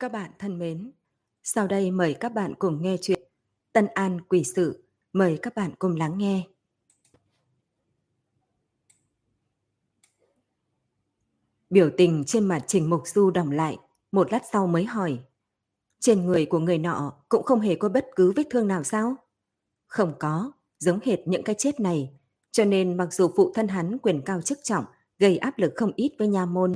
Các bạn thân mến, sau đây mời các bạn cùng nghe chuyện Tân An Quỷ Sự. Mời các bạn cùng lắng nghe. Biểu tình trên mặt Trình Mục Du đỏng lại, một lát sau mới hỏi. Trên người của người nọ cũng không hề có bất cứ vết thương nào sao? Không có, giống hệt những cái chết này. Cho nên mặc dù phụ thân hắn quyền cao chức trọng, gây áp lực không ít với nha môn,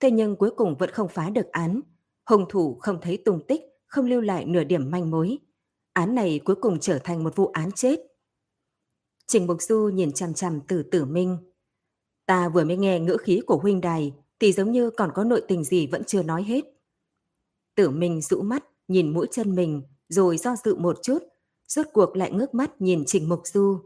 thế nhưng cuối cùng vẫn không phá được án, hung thủ không thấy tung tích, không lưu lại nửa điểm manh mối. Án này cuối cùng trở thành một vụ án chết. Trình Mục Du nhìn chằm chằm từ tử minh. Ta vừa mới nghe ngữ khí của huynh đài thì giống như còn có nội tình gì vẫn chưa nói hết. Tử minh rũ mắt, nhìn mũi chân mình, rồi do dự một chút, rốt cuộc lại ngước mắt nhìn Trình Mục Du.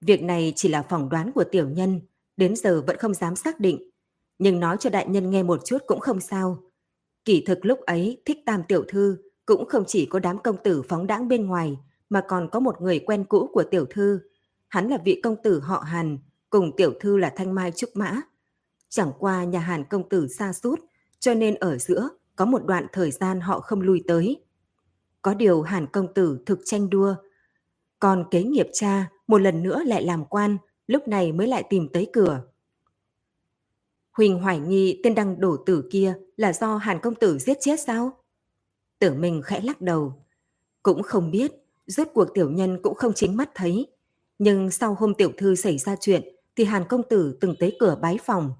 Việc này chỉ là phỏng đoán của tiểu nhân, đến giờ vẫn không dám xác định. Nhưng nói cho đại nhân nghe một chút cũng không sao. Kỳ thực lúc ấy thích tam tiểu thư cũng không chỉ có đám công tử phóng đãng bên ngoài mà còn có một người quen cũ của tiểu thư. Hắn là vị công tử họ Hàn, cùng tiểu thư là Thanh Mai Trúc Mã. Chẳng qua nhà Hàn công tử xa sút cho nên ở giữa có một đoạn thời gian họ không lui tới. Có điều Hàn công tử thực tranh đua. Còn kế nghiệp cha một lần nữa lại làm quan, lúc này mới lại tìm tới cửa. Huỳnh hoài nghi tên đăng đổ tử kia là do Hàn công tử giết chết sao? Tử mình khẽ lắc đầu. Cũng không biết, rốt cuộc tiểu nhân cũng không chính mắt thấy. Nhưng sau hôm tiểu thư xảy ra chuyện thì Hàn công tử từng tới cửa bái phòng.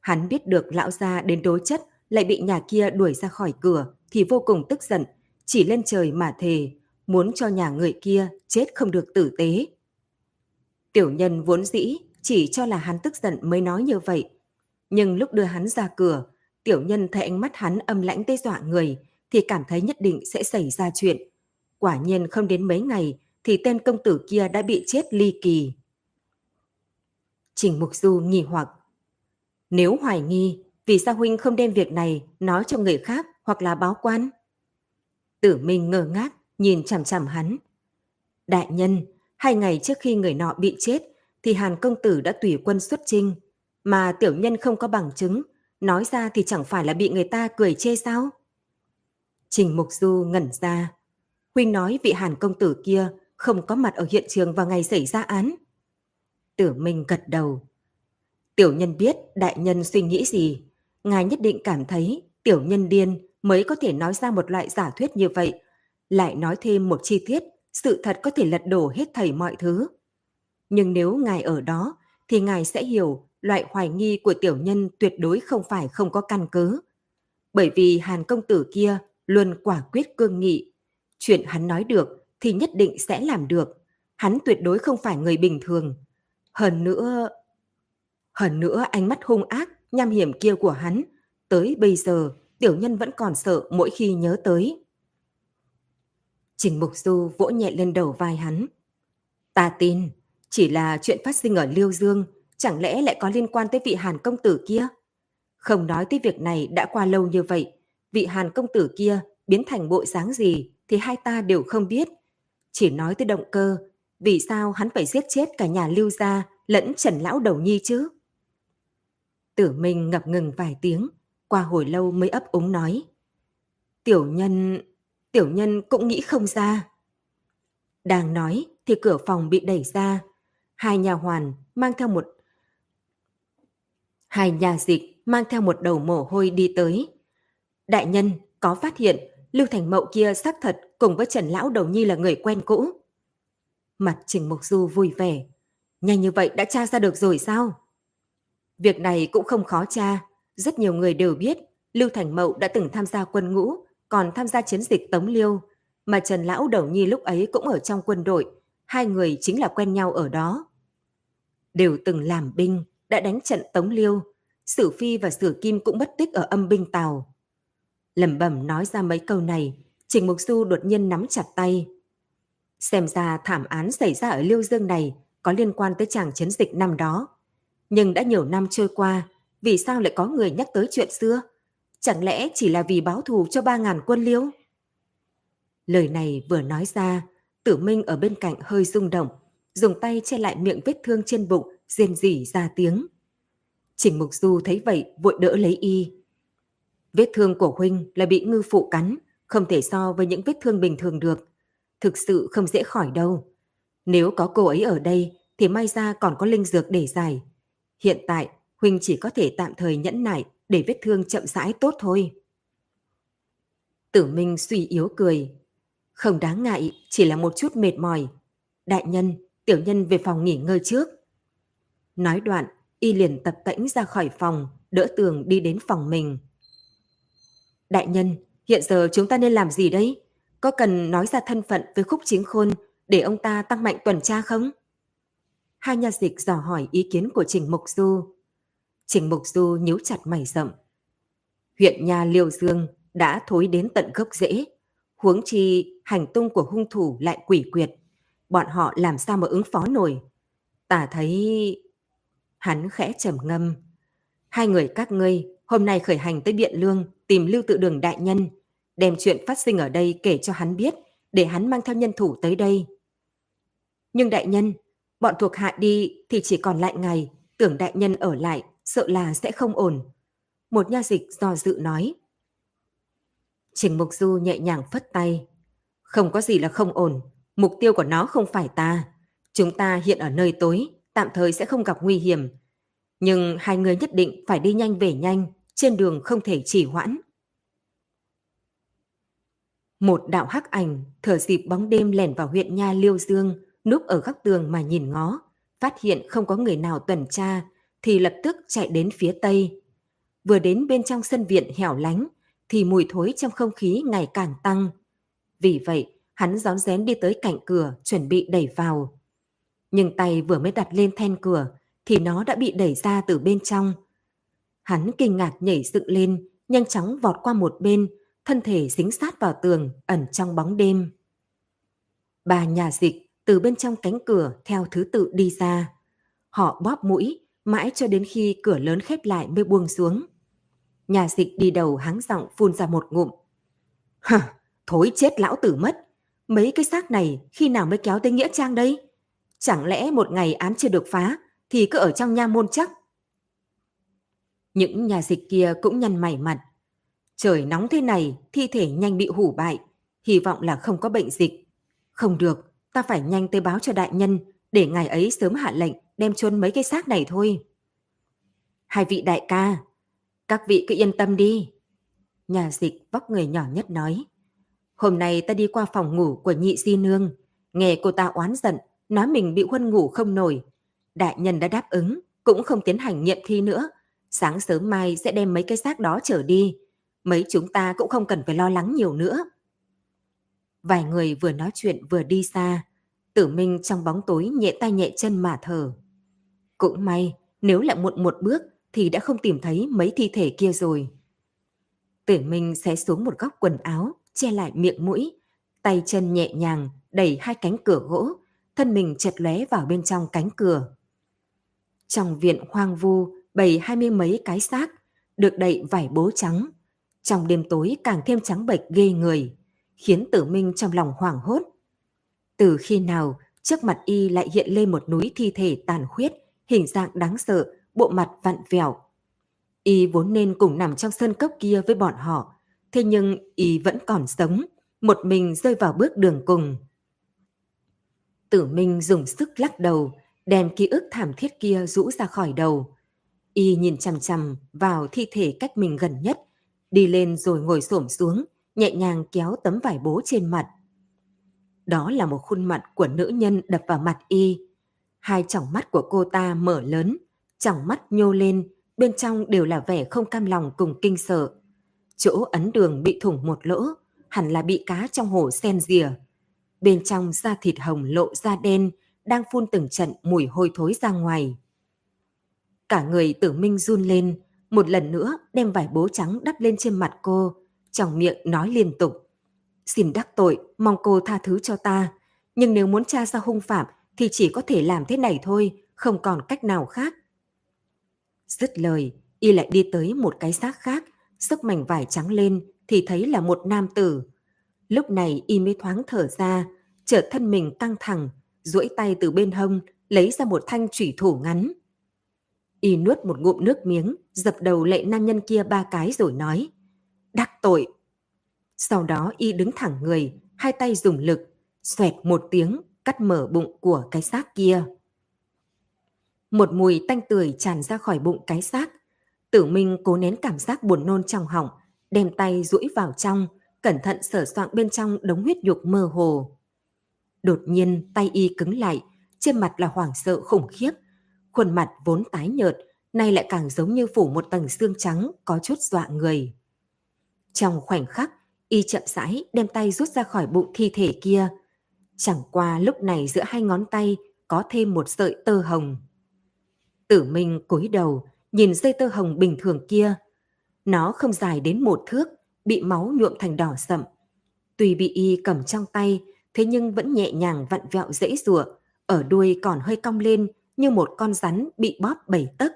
Hắn biết được lão gia đến đối chất lại bị nhà kia đuổi ra khỏi cửa thì vô cùng tức giận, chỉ lên trời mà thề, muốn cho nhà người kia chết không được tử tế. Tiểu nhân vốn dĩ chỉ cho là hắn tức giận mới nói như vậy, nhưng lúc đưa hắn ra cửa, tiểu nhân thấy ánh mắt hắn âm lãnh tê dọa người, thì cảm thấy nhất định sẽ xảy ra chuyện. Quả nhiên không đến mấy ngày, thì tên công tử kia đã bị chết ly kỳ. Trình Mục Du nghi hoặc. Nếu hoài nghi, vì sao huynh không đem việc này nói cho người khác hoặc là báo quan? Tử Minh ngơ ngác, nhìn chằm chằm hắn. Đại nhân, hai ngày trước khi người nọ bị chết, thì Hàn công tử đã tùy quân xuất trinh, mà tiểu nhân không có bằng chứng, nói ra thì chẳng phải là bị người ta cười chê sao? Trình Mục Du ngẩn ra. Huynh nói vị hàn công tử kia không có mặt ở hiện trường vào ngày xảy ra án. Tử Minh gật đầu. Tiểu nhân biết đại nhân suy nghĩ gì. Ngài nhất định cảm thấy tiểu nhân điên mới có thể nói ra một loại giả thuyết như vậy. Lại nói thêm một chi tiết, sự thật có thể lật đổ hết thảy mọi thứ. Nhưng nếu ngài ở đó, thì ngài sẽ hiểu loại hoài nghi của tiểu nhân tuyệt đối không phải không có căn cứ. Bởi vì Hàn công tử kia luôn quả quyết cương nghị. Chuyện hắn nói được thì nhất định sẽ làm được. Hắn tuyệt đối không phải người bình thường. Hơn nữa... Hơn nữa ánh mắt hung ác, nham hiểm kia của hắn, tới bây giờ tiểu nhân vẫn còn sợ mỗi khi nhớ tới. Trình Mục Du vỗ nhẹ lên đầu vai hắn. Ta tin, chỉ là chuyện phát sinh ở Liêu Dương chẳng lẽ lại có liên quan tới vị Hàn công tử kia? Không nói tới việc này đã qua lâu như vậy, vị Hàn công tử kia biến thành bộ dáng gì thì hai ta đều không biết. Chỉ nói tới động cơ, vì sao hắn phải giết chết cả nhà lưu gia lẫn Trần Lão Đầu Nhi chứ? Tử Minh ngập ngừng vài tiếng, qua hồi lâu mới ấp úng nói. Tiểu nhân, tiểu nhân cũng nghĩ không ra. Đang nói thì cửa phòng bị đẩy ra. Hai nhà hoàn mang theo một Hai nhà dịch mang theo một đầu mồ hôi đi tới. Đại nhân có phát hiện Lưu Thành Mậu kia xác thật cùng với Trần Lão Đầu Nhi là người quen cũ. Mặt Trình Mục Du vui vẻ. Nhanh như vậy đã tra ra được rồi sao? Việc này cũng không khó tra. Rất nhiều người đều biết Lưu Thành Mậu đã từng tham gia quân ngũ, còn tham gia chiến dịch Tống Liêu. Mà Trần Lão Đầu Nhi lúc ấy cũng ở trong quân đội. Hai người chính là quen nhau ở đó. Đều từng làm binh, đã đánh trận Tống Liêu, Sử Phi và Sử Kim cũng mất tích ở âm binh Tàu. Lẩm bẩm nói ra mấy câu này, Trình Mục Du đột nhiên nắm chặt tay. Xem ra thảm án xảy ra ở Liêu Dương này có liên quan tới chàng chiến dịch năm đó. Nhưng đã nhiều năm trôi qua, vì sao lại có người nhắc tới chuyện xưa? Chẳng lẽ chỉ là vì báo thù cho ba ngàn quân liêu? Lời này vừa nói ra, tử minh ở bên cạnh hơi rung động, dùng tay che lại miệng vết thương trên bụng rên rỉ ra tiếng. Trình Mục Du thấy vậy vội đỡ lấy y. Vết thương của Huynh là bị ngư phụ cắn, không thể so với những vết thương bình thường được. Thực sự không dễ khỏi đâu. Nếu có cô ấy ở đây thì may ra còn có linh dược để giải. Hiện tại, Huynh chỉ có thể tạm thời nhẫn nại để vết thương chậm rãi tốt thôi. Tử Minh suy yếu cười. Không đáng ngại, chỉ là một chút mệt mỏi. Đại nhân, tiểu nhân về phòng nghỉ ngơi trước. Nói đoạn, y liền tập tễnh ra khỏi phòng, đỡ tường đi đến phòng mình. Đại nhân, hiện giờ chúng ta nên làm gì đấy? Có cần nói ra thân phận với khúc chính khôn để ông ta tăng mạnh tuần tra không? Hai nhà dịch dò hỏi ý kiến của Trình Mục Du. Trình Mục Du nhíu chặt mày rậm. Huyện nhà Liêu Dương đã thối đến tận gốc rễ. Huống chi hành tung của hung thủ lại quỷ quyệt. Bọn họ làm sao mà ứng phó nổi? Ta thấy... Hắn khẽ trầm ngâm. Hai người các ngươi hôm nay khởi hành tới Biện Lương tìm lưu tự đường đại nhân, đem chuyện phát sinh ở đây kể cho hắn biết, để hắn mang theo nhân thủ tới đây. Nhưng đại nhân, bọn thuộc hạ đi thì chỉ còn lại ngày, tưởng đại nhân ở lại, sợ là sẽ không ổn. Một nha dịch do dự nói. Trình Mục Du nhẹ nhàng phất tay. Không có gì là không ổn, mục tiêu của nó không phải ta. Chúng ta hiện ở nơi tối, tạm thời sẽ không gặp nguy hiểm. Nhưng hai người nhất định phải đi nhanh về nhanh, trên đường không thể trì hoãn. Một đạo hắc ảnh thở dịp bóng đêm lẻn vào huyện Nha Liêu Dương, núp ở góc tường mà nhìn ngó, phát hiện không có người nào tuần tra, thì lập tức chạy đến phía tây. Vừa đến bên trong sân viện hẻo lánh, thì mùi thối trong không khí ngày càng tăng. Vì vậy, hắn rón rén đi tới cạnh cửa, chuẩn bị đẩy vào. Nhưng tay vừa mới đặt lên then cửa, thì nó đã bị đẩy ra từ bên trong. Hắn kinh ngạc nhảy dựng lên, nhanh chóng vọt qua một bên, thân thể dính sát vào tường, ẩn trong bóng đêm. Bà nhà dịch từ bên trong cánh cửa theo thứ tự đi ra. Họ bóp mũi, mãi cho đến khi cửa lớn khép lại mới buông xuống. Nhà dịch đi đầu háng giọng phun ra một ngụm. Hả, thối chết lão tử mất. Mấy cái xác này khi nào mới kéo tới Nghĩa Trang đây? Chẳng lẽ một ngày án chưa được phá thì cứ ở trong nha môn chắc? Những nhà dịch kia cũng nhăn mày mặt. Trời nóng thế này, thi thể nhanh bị hủ bại. Hy vọng là không có bệnh dịch. Không được, ta phải nhanh tới báo cho đại nhân để ngài ấy sớm hạ lệnh đem chôn mấy cái xác này thôi. Hai vị đại ca, các vị cứ yên tâm đi. Nhà dịch vóc người nhỏ nhất nói. Hôm nay ta đi qua phòng ngủ của nhị di nương. Nghe cô ta oán giận, nói mình bị huân ngủ không nổi. Đại nhân đã đáp ứng, cũng không tiến hành nghiệm thi nữa. Sáng sớm mai sẽ đem mấy cái xác đó trở đi. Mấy chúng ta cũng không cần phải lo lắng nhiều nữa. Vài người vừa nói chuyện vừa đi xa. Tử Minh trong bóng tối nhẹ tay nhẹ chân mà thở. Cũng may, nếu lại muộn một bước thì đã không tìm thấy mấy thi thể kia rồi. Tử Minh sẽ xuống một góc quần áo, che lại miệng mũi, tay chân nhẹ nhàng đẩy hai cánh cửa gỗ, thân mình chật lóe vào bên trong cánh cửa. Trong viện hoang vu bày hai mươi mấy cái xác, được đậy vải bố trắng. Trong đêm tối càng thêm trắng bệch ghê người, khiến tử minh trong lòng hoảng hốt. Từ khi nào trước mặt y lại hiện lên một núi thi thể tàn khuyết, hình dạng đáng sợ, bộ mặt vặn vẹo. Y vốn nên cùng nằm trong sân cốc kia với bọn họ, thế nhưng y vẫn còn sống, một mình rơi vào bước đường cùng. Tử Minh dùng sức lắc đầu, đem ký ức thảm thiết kia rũ ra khỏi đầu. Y nhìn chằm chằm vào thi thể cách mình gần nhất, đi lên rồi ngồi xổm xuống, nhẹ nhàng kéo tấm vải bố trên mặt. Đó là một khuôn mặt của nữ nhân đập vào mặt y. Hai tròng mắt của cô ta mở lớn, tròng mắt nhô lên, bên trong đều là vẻ không cam lòng cùng kinh sợ. Chỗ ấn đường bị thủng một lỗ, hẳn là bị cá trong hồ sen rìa. Bên trong da thịt hồng lộ da đen, đang phun từng trận mùi hôi thối ra ngoài. Cả người tử minh run lên, một lần nữa đem vải bố trắng đắp lên trên mặt cô, trong miệng nói liên tục. Xin đắc tội, mong cô tha thứ cho ta. Nhưng nếu muốn tra ra hung phạm thì chỉ có thể làm thế này thôi, không còn cách nào khác. Dứt lời, y lại đi tới một cái xác khác, sức mảnh vải trắng lên thì thấy là một nam tử. Lúc này y mới thoáng thở ra, chợt thân mình căng thẳng, duỗi tay từ bên hông, lấy ra một thanh thủy thủ ngắn. Y nuốt một ngụm nước miếng, dập đầu lệ nam nhân kia ba cái rồi nói. đắc tội. Sau đó y đứng thẳng người, hai tay dùng lực, xoẹt một tiếng, cắt mở bụng của cái xác kia. Một mùi tanh tưởi tràn ra khỏi bụng cái xác. Tử Minh cố nén cảm giác buồn nôn trong họng, đem tay duỗi vào trong, cẩn thận sửa soạn bên trong đống huyết nhục mơ hồ. Đột nhiên tay y cứng lại, trên mặt là hoảng sợ khủng khiếp. Khuôn mặt vốn tái nhợt, nay lại càng giống như phủ một tầng xương trắng có chút dọa người. Trong khoảnh khắc, y chậm rãi đem tay rút ra khỏi bụng thi thể kia. Chẳng qua lúc này giữa hai ngón tay có thêm một sợi tơ hồng. Tử Minh cúi đầu, nhìn dây tơ hồng bình thường kia. Nó không dài đến một thước, bị máu nhuộm thành đỏ sậm. Tuy bị y cầm trong tay, thế nhưng vẫn nhẹ nhàng vặn vẹo dễ rùa, ở đuôi còn hơi cong lên như một con rắn bị bóp bảy tấc.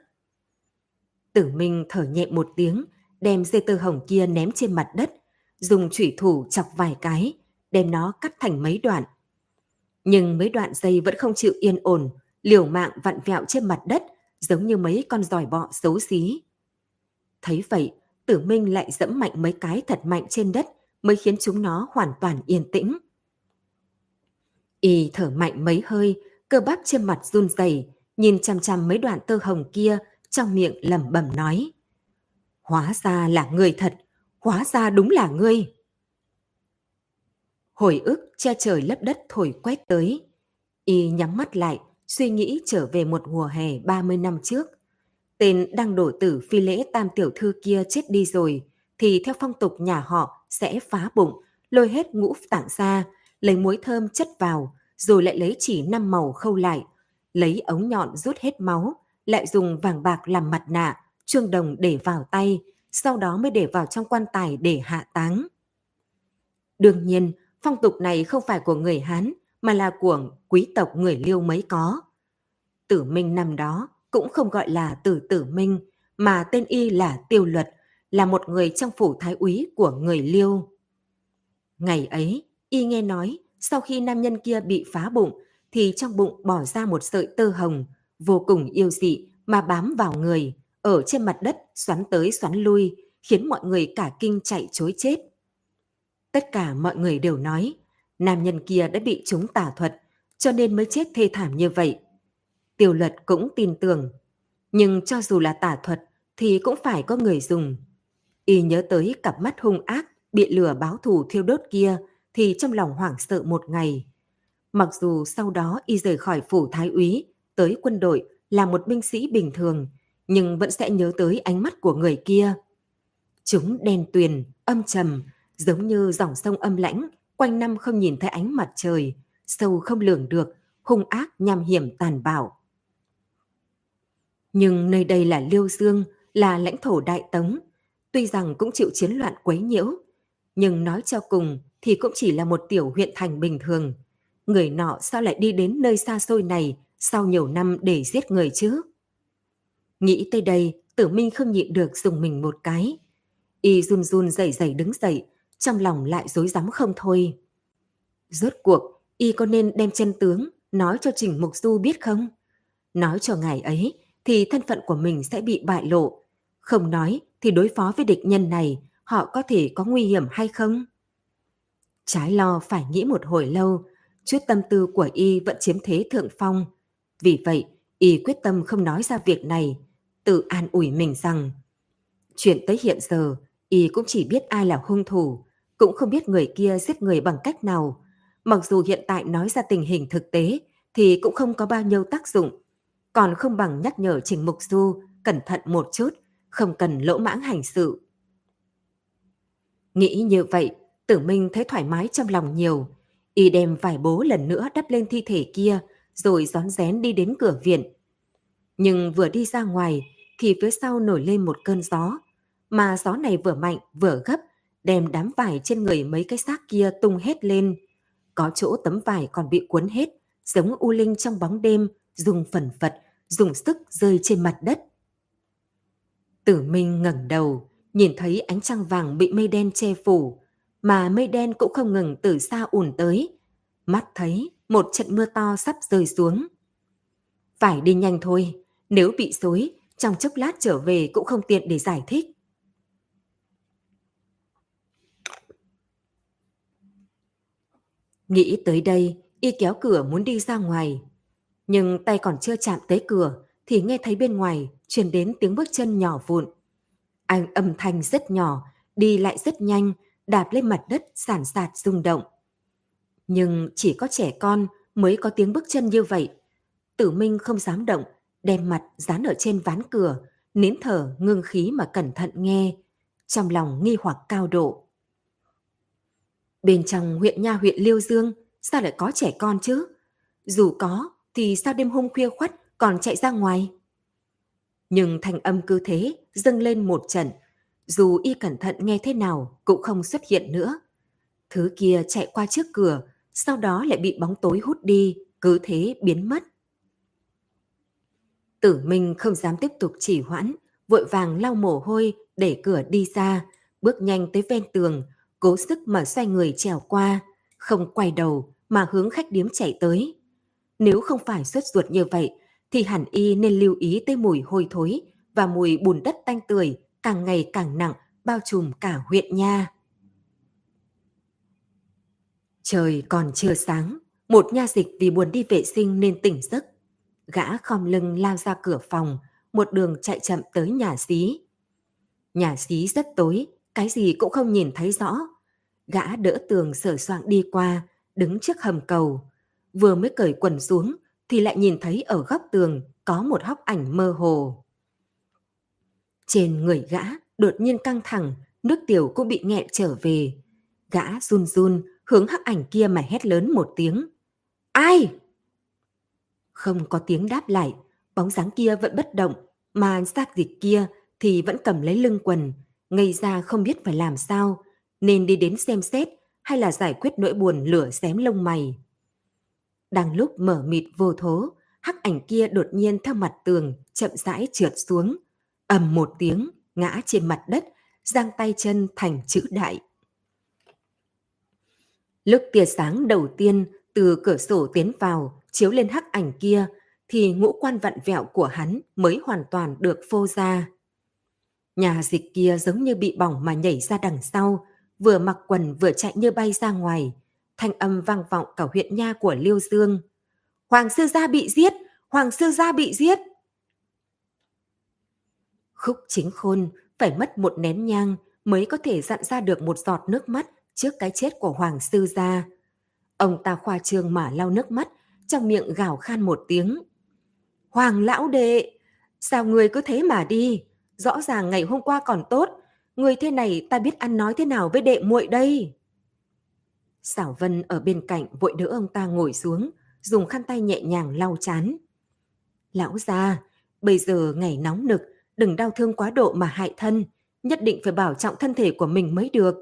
Tử Minh thở nhẹ một tiếng, đem dây tơ hồng kia ném trên mặt đất, dùng chủy thủ chọc vài cái, đem nó cắt thành mấy đoạn. Nhưng mấy đoạn dây vẫn không chịu yên ổn, liều mạng vặn vẹo trên mặt đất, giống như mấy con giỏi bọ xấu xí. Thấy vậy, tử minh lại dẫm mạnh mấy cái thật mạnh trên đất mới khiến chúng nó hoàn toàn yên tĩnh. Y thở mạnh mấy hơi, cơ bắp trên mặt run rẩy, nhìn chằm chằm mấy đoạn tơ hồng kia, trong miệng lẩm bẩm nói. Hóa ra là người thật, hóa ra đúng là ngươi. Hồi ức che trời lấp đất thổi quét tới. Y nhắm mắt lại, suy nghĩ trở về một mùa hè 30 năm trước. Tên đang đổ tử phi lễ tam tiểu thư kia chết đi rồi, thì theo phong tục nhà họ sẽ phá bụng, lôi hết ngũ tạng ra, lấy muối thơm chất vào, rồi lại lấy chỉ năm màu khâu lại, lấy ống nhọn rút hết máu, lại dùng vàng bạc làm mặt nạ, trương đồng để vào tay, sau đó mới để vào trong quan tài để hạ táng. Đương nhiên, phong tục này không phải của người Hán, mà là của quý tộc người Liêu mới có. Tử Minh năm đó cũng không gọi là Tử Tử Minh, mà tên y là Tiêu Luật, là một người trong phủ thái úy của người Liêu. Ngày ấy, y nghe nói sau khi nam nhân kia bị phá bụng thì trong bụng bỏ ra một sợi tơ hồng vô cùng yêu dị mà bám vào người, ở trên mặt đất xoắn tới xoắn lui, khiến mọi người cả kinh chạy chối chết. Tất cả mọi người đều nói, nam nhân kia đã bị chúng tà thuật, cho nên mới chết thê thảm như vậy. Tiểu luật cũng tin tưởng, nhưng cho dù là tả thuật thì cũng phải có người dùng. Y nhớ tới cặp mắt hung ác bị lửa báo thù thiêu đốt kia thì trong lòng hoảng sợ một ngày. Mặc dù sau đó y rời khỏi phủ thái úy, tới quân đội là một binh sĩ bình thường, nhưng vẫn sẽ nhớ tới ánh mắt của người kia. Chúng đen tuyền, âm trầm, giống như dòng sông âm lãnh, quanh năm không nhìn thấy ánh mặt trời, sâu không lường được, hung ác nham hiểm tàn bạo. Nhưng nơi đây là Liêu Dương, là lãnh thổ Đại Tống, tuy rằng cũng chịu chiến loạn quấy nhiễu, nhưng nói cho cùng thì cũng chỉ là một tiểu huyện thành bình thường. Người nọ sao lại đi đến nơi xa xôi này sau nhiều năm để giết người chứ? Nghĩ tới đây, tử minh không nhịn được dùng mình một cái. Y run run dậy dậy đứng dậy, trong lòng lại dối rắm không thôi. Rốt cuộc, Y có nên đem chân tướng nói cho Trình Mục Du biết không? Nói cho ngài ấy thì thân phận của mình sẽ bị bại lộ. Không nói thì đối phó với địch nhân này họ có thể có nguy hiểm hay không? Trái lo phải nghĩ một hồi lâu, chút tâm tư của y vẫn chiếm thế thượng phong. Vì vậy, y quyết tâm không nói ra việc này, tự an ủi mình rằng chuyện tới hiện giờ, y cũng chỉ biết ai là hung thủ, cũng không biết người kia giết người bằng cách nào. Mặc dù hiện tại nói ra tình hình thực tế thì cũng không có bao nhiêu tác dụng, còn không bằng nhắc nhở Trình Mục Du cẩn thận một chút, không cần lỗ mãng hành sự. Nghĩ như vậy, Tử Minh thấy thoải mái trong lòng nhiều. Y đem vải bố lần nữa đắp lên thi thể kia, rồi rón rén đi đến cửa viện. Nhưng vừa đi ra ngoài, thì phía sau nổi lên một cơn gió. Mà gió này vừa mạnh vừa gấp, đem đám vải trên người mấy cái xác kia tung hết lên. Có chỗ tấm vải còn bị cuốn hết, giống u linh trong bóng đêm, dùng phần phật, dùng sức rơi trên mặt đất. Tử Minh ngẩng đầu, nhìn thấy ánh trăng vàng bị mây đen che phủ, mà mây đen cũng không ngừng từ xa ùn tới. Mắt thấy một trận mưa to sắp rơi xuống. Phải đi nhanh thôi, nếu bị xối, trong chốc lát trở về cũng không tiện để giải thích. Nghĩ tới đây, y kéo cửa muốn đi ra ngoài, nhưng tay còn chưa chạm tới cửa thì nghe thấy bên ngoài truyền đến tiếng bước chân nhỏ vụn. Anh âm thanh rất nhỏ, đi lại rất nhanh, đạp lên mặt đất sản sạt rung động. Nhưng chỉ có trẻ con mới có tiếng bước chân như vậy. Tử Minh không dám động, đem mặt dán ở trên ván cửa, nín thở ngưng khí mà cẩn thận nghe, trong lòng nghi hoặc cao độ. Bên trong huyện nha huyện Liêu Dương, sao lại có trẻ con chứ? Dù có, thì sao đêm hôm khuya khuất còn chạy ra ngoài? Nhưng thành âm cứ thế dâng lên một trận, dù y cẩn thận nghe thế nào cũng không xuất hiện nữa. Thứ kia chạy qua trước cửa, sau đó lại bị bóng tối hút đi, cứ thế biến mất. Tử Minh không dám tiếp tục chỉ hoãn, vội vàng lau mồ hôi để cửa đi ra, bước nhanh tới ven tường, cố sức mà xoay người trèo qua, không quay đầu mà hướng khách điếm chạy tới. Nếu không phải xuất ruột như vậy, thì hẳn y nên lưu ý tới mùi hôi thối và mùi bùn đất tanh tưởi càng ngày càng nặng bao trùm cả huyện nha. Trời còn chưa sáng, một nha dịch vì buồn đi vệ sinh nên tỉnh giấc. Gã khom lưng lao ra cửa phòng, một đường chạy chậm tới nhà xí. Nhà xí rất tối, cái gì cũng không nhìn thấy rõ. Gã đỡ tường sở soạn đi qua, đứng trước hầm cầu. Vừa mới cởi quần xuống thì lại nhìn thấy ở góc tường có một hóc ảnh mơ hồ. Trên người gã đột nhiên căng thẳng, nước tiểu cũng bị nghẹn trở về. Gã run run hướng hắc ảnh kia mà hét lớn một tiếng. Ai? Không có tiếng đáp lại, bóng dáng kia vẫn bất động, mà xác dịch kia thì vẫn cầm lấy lưng quần, ngây ra không biết phải làm sao, nên đi đến xem xét hay là giải quyết nỗi buồn lửa xém lông mày. Đang lúc mở mịt vô thố, hắc ảnh kia đột nhiên theo mặt tường, chậm rãi trượt xuống, ầm một tiếng, ngã trên mặt đất, giang tay chân thành chữ đại. Lúc tia sáng đầu tiên từ cửa sổ tiến vào, chiếu lên hắc ảnh kia, thì ngũ quan vặn vẹo của hắn mới hoàn toàn được phô ra. Nhà dịch kia giống như bị bỏng mà nhảy ra đằng sau, vừa mặc quần vừa chạy như bay ra ngoài. Thanh âm vang vọng cả huyện nha của Liêu Dương. Hoàng sư gia bị giết! Hoàng sư gia bị giết! Khúc chính khôn phải mất một nén nhang mới có thể dặn ra được một giọt nước mắt trước cái chết của Hoàng sư gia. Ông ta khoa trương mà lau nước mắt, trong miệng gào khan một tiếng. Hoàng lão đệ, sao người cứ thế mà đi? Rõ ràng ngày hôm qua còn tốt, người thế này ta biết ăn nói thế nào với đệ muội đây? Xảo Vân ở bên cạnh vội đỡ ông ta ngồi xuống, dùng khăn tay nhẹ nhàng lau chán. Lão gia, bây giờ ngày nóng nực, đừng đau thương quá độ mà hại thân, nhất định phải bảo trọng thân thể của mình mới được.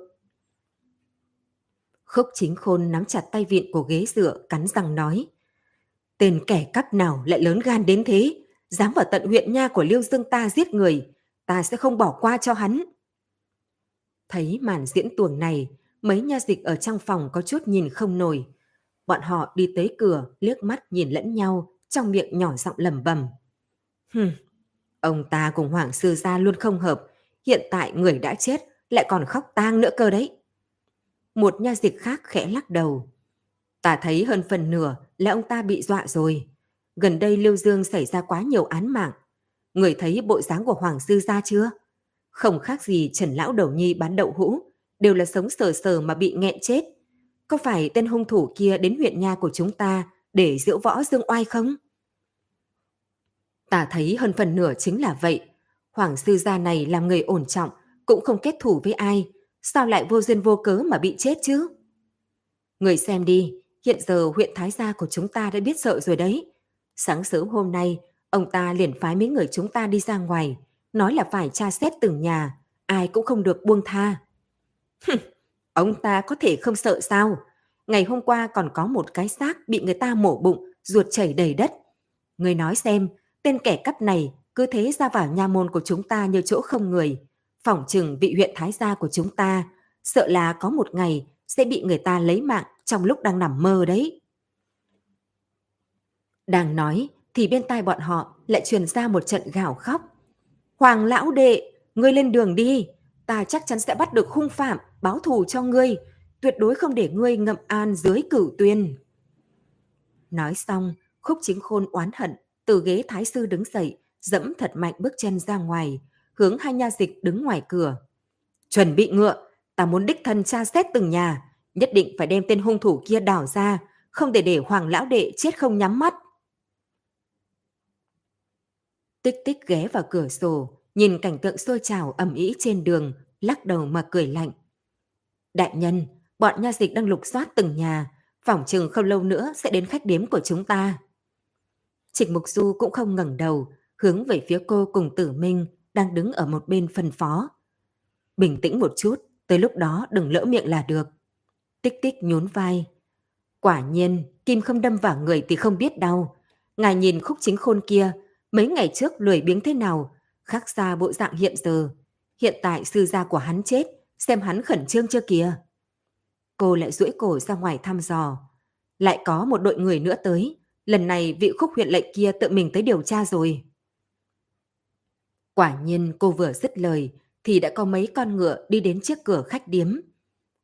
Khúc chính khôn nắm chặt tay vịn của ghế dựa, cắn răng nói. Tên kẻ cắp nào lại lớn gan đến thế, dám vào tận huyện nha của Liêu Dương ta giết người, ta sẽ không bỏ qua cho hắn. Thấy màn diễn tuồng này, mấy nha dịch ở trong phòng có chút nhìn không nổi. Bọn họ đi tới cửa, liếc mắt nhìn lẫn nhau, trong miệng nhỏ giọng lầm bầm. Hừm, ông ta cùng Hoàng Sư Gia luôn không hợp, hiện tại người đã chết, lại còn khóc tang nữa cơ đấy. Một nha dịch khác khẽ lắc đầu. Ta thấy hơn phần nửa là ông ta bị dọa rồi. Gần đây Lưu Dương xảy ra quá nhiều án mạng. Người thấy bộ dáng của Hoàng Sư Gia chưa? Không khác gì Trần Lão Đầu Nhi bán đậu hũ, đều là sống sờ sờ mà bị nghẹn chết. Có phải tên hung thủ kia đến huyện nha của chúng ta để diễu võ dương oai không? Ta thấy hơn phần nửa chính là vậy. Hoàng sư gia này làm người ổn trọng, cũng không kết thủ với ai. Sao lại vô duyên vô cớ mà bị chết chứ? Người xem đi, hiện giờ huyện Thái Gia của chúng ta đã biết sợ rồi đấy. Sáng sớm hôm nay, ông ta liền phái mấy người chúng ta đi ra ngoài, nói là phải tra xét từng nhà, ai cũng không được buông tha ông ta có thể không sợ sao? Ngày hôm qua còn có một cái xác bị người ta mổ bụng, ruột chảy đầy đất. Người nói xem, tên kẻ cắp này cứ thế ra vào nha môn của chúng ta như chỗ không người. Phỏng chừng vị huyện Thái Gia của chúng ta, sợ là có một ngày sẽ bị người ta lấy mạng trong lúc đang nằm mơ đấy. Đang nói thì bên tai bọn họ lại truyền ra một trận gào khóc. Hoàng lão đệ, ngươi lên đường đi, ta chắc chắn sẽ bắt được hung phạm, báo thù cho ngươi. tuyệt đối không để ngươi ngậm an dưới cửu tuyên. Nói xong, khúc chính khôn oán hận, từ ghế thái sư đứng dậy, dẫm thật mạnh bước chân ra ngoài, hướng hai nha dịch đứng ngoài cửa. Chuẩn bị ngựa, ta muốn đích thân tra xét từng nhà, nhất định phải đem tên hung thủ kia đào ra, không thể để hoàng lão đệ chết không nhắm mắt. Tích tích ghé vào cửa sổ, nhìn cảnh tượng sôi trào ẩm ý trên đường, lắc đầu mà cười lạnh. Đại nhân, bọn nha dịch đang lục soát từng nhà, phỏng chừng không lâu nữa sẽ đến khách điếm của chúng ta. Trịnh Mục Du cũng không ngẩng đầu, hướng về phía cô cùng tử minh đang đứng ở một bên phân phó. Bình tĩnh một chút, tới lúc đó đừng lỡ miệng là được. Tích tích nhún vai. Quả nhiên, kim không đâm vào người thì không biết đau. Ngài nhìn khúc chính khôn kia, mấy ngày trước lười biếng thế nào, khác xa bộ dạng hiện giờ. Hiện tại sư gia của hắn chết, xem hắn khẩn trương chưa kìa. Cô lại duỗi cổ ra ngoài thăm dò. Lại có một đội người nữa tới, lần này vị khúc huyện lệnh kia tự mình tới điều tra rồi. Quả nhiên cô vừa dứt lời thì đã có mấy con ngựa đi đến trước cửa khách điếm.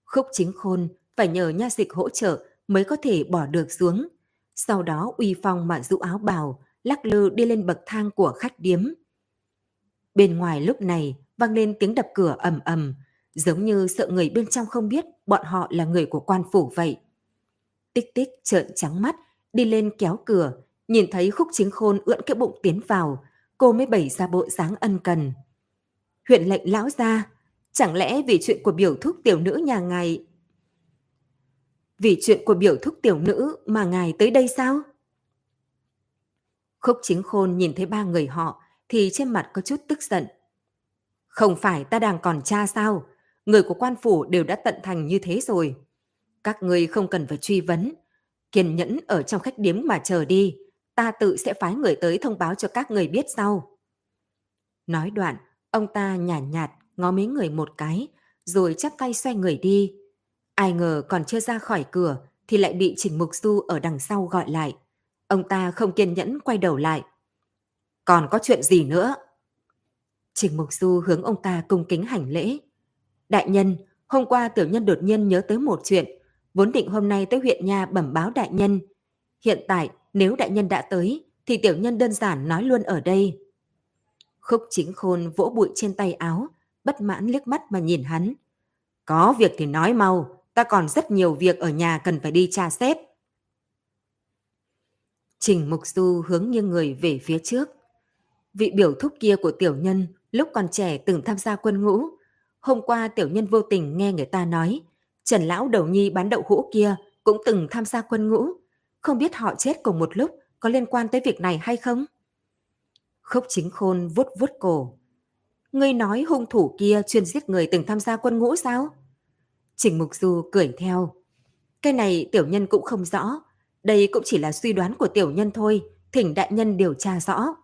Khúc chính khôn phải nhờ nha dịch hỗ trợ mới có thể bỏ được xuống. Sau đó uy phong mà rũ áo bào, lắc lư đi lên bậc thang của khách điếm. Bên ngoài lúc này vang lên tiếng đập cửa ầm ầm, giống như sợ người bên trong không biết bọn họ là người của quan phủ vậy. Tích tích trợn trắng mắt, đi lên kéo cửa, nhìn thấy khúc chính khôn ưỡn cái bụng tiến vào, cô mới bày ra bộ dáng ân cần. Huyện lệnh lão ra, chẳng lẽ vì chuyện của biểu thúc tiểu nữ nhà ngài... Vì chuyện của biểu thúc tiểu nữ mà ngài tới đây sao? Khúc chính khôn nhìn thấy ba người họ thì trên mặt có chút tức giận. Không phải ta đang còn cha sao? Người của quan phủ đều đã tận thành như thế rồi. Các người không cần phải truy vấn. Kiên nhẫn ở trong khách điếm mà chờ đi. Ta tự sẽ phái người tới thông báo cho các người biết sau. Nói đoạn, ông ta nhàn nhạt, nhạt ngó mấy người một cái, rồi chắp tay xoay người đi. Ai ngờ còn chưa ra khỏi cửa thì lại bị Trình Mục Du ở đằng sau gọi lại. Ông ta không kiên nhẫn quay đầu lại. Còn có chuyện gì nữa? Trình Mục Du hướng ông ta cung kính hành lễ. Đại nhân, hôm qua tiểu nhân đột nhiên nhớ tới một chuyện, vốn định hôm nay tới huyện nhà bẩm báo đại nhân. Hiện tại, nếu đại nhân đã tới, thì tiểu nhân đơn giản nói luôn ở đây. Khúc chính khôn vỗ bụi trên tay áo, bất mãn liếc mắt mà nhìn hắn. Có việc thì nói mau, ta còn rất nhiều việc ở nhà cần phải đi tra xét. Trình Mục Du hướng như người về phía trước. Vị biểu thúc kia của tiểu nhân lúc còn trẻ từng tham gia quân ngũ. Hôm qua tiểu nhân vô tình nghe người ta nói, Trần Lão Đầu Nhi bán đậu hũ kia cũng từng tham gia quân ngũ. Không biết họ chết cùng một lúc có liên quan tới việc này hay không? Khốc chính khôn vuốt vuốt cổ. Ngươi nói hung thủ kia chuyên giết người từng tham gia quân ngũ sao? Trình Mục Du cười theo. Cái này tiểu nhân cũng không rõ. Đây cũng chỉ là suy đoán của tiểu nhân thôi. Thỉnh đại nhân điều tra rõ.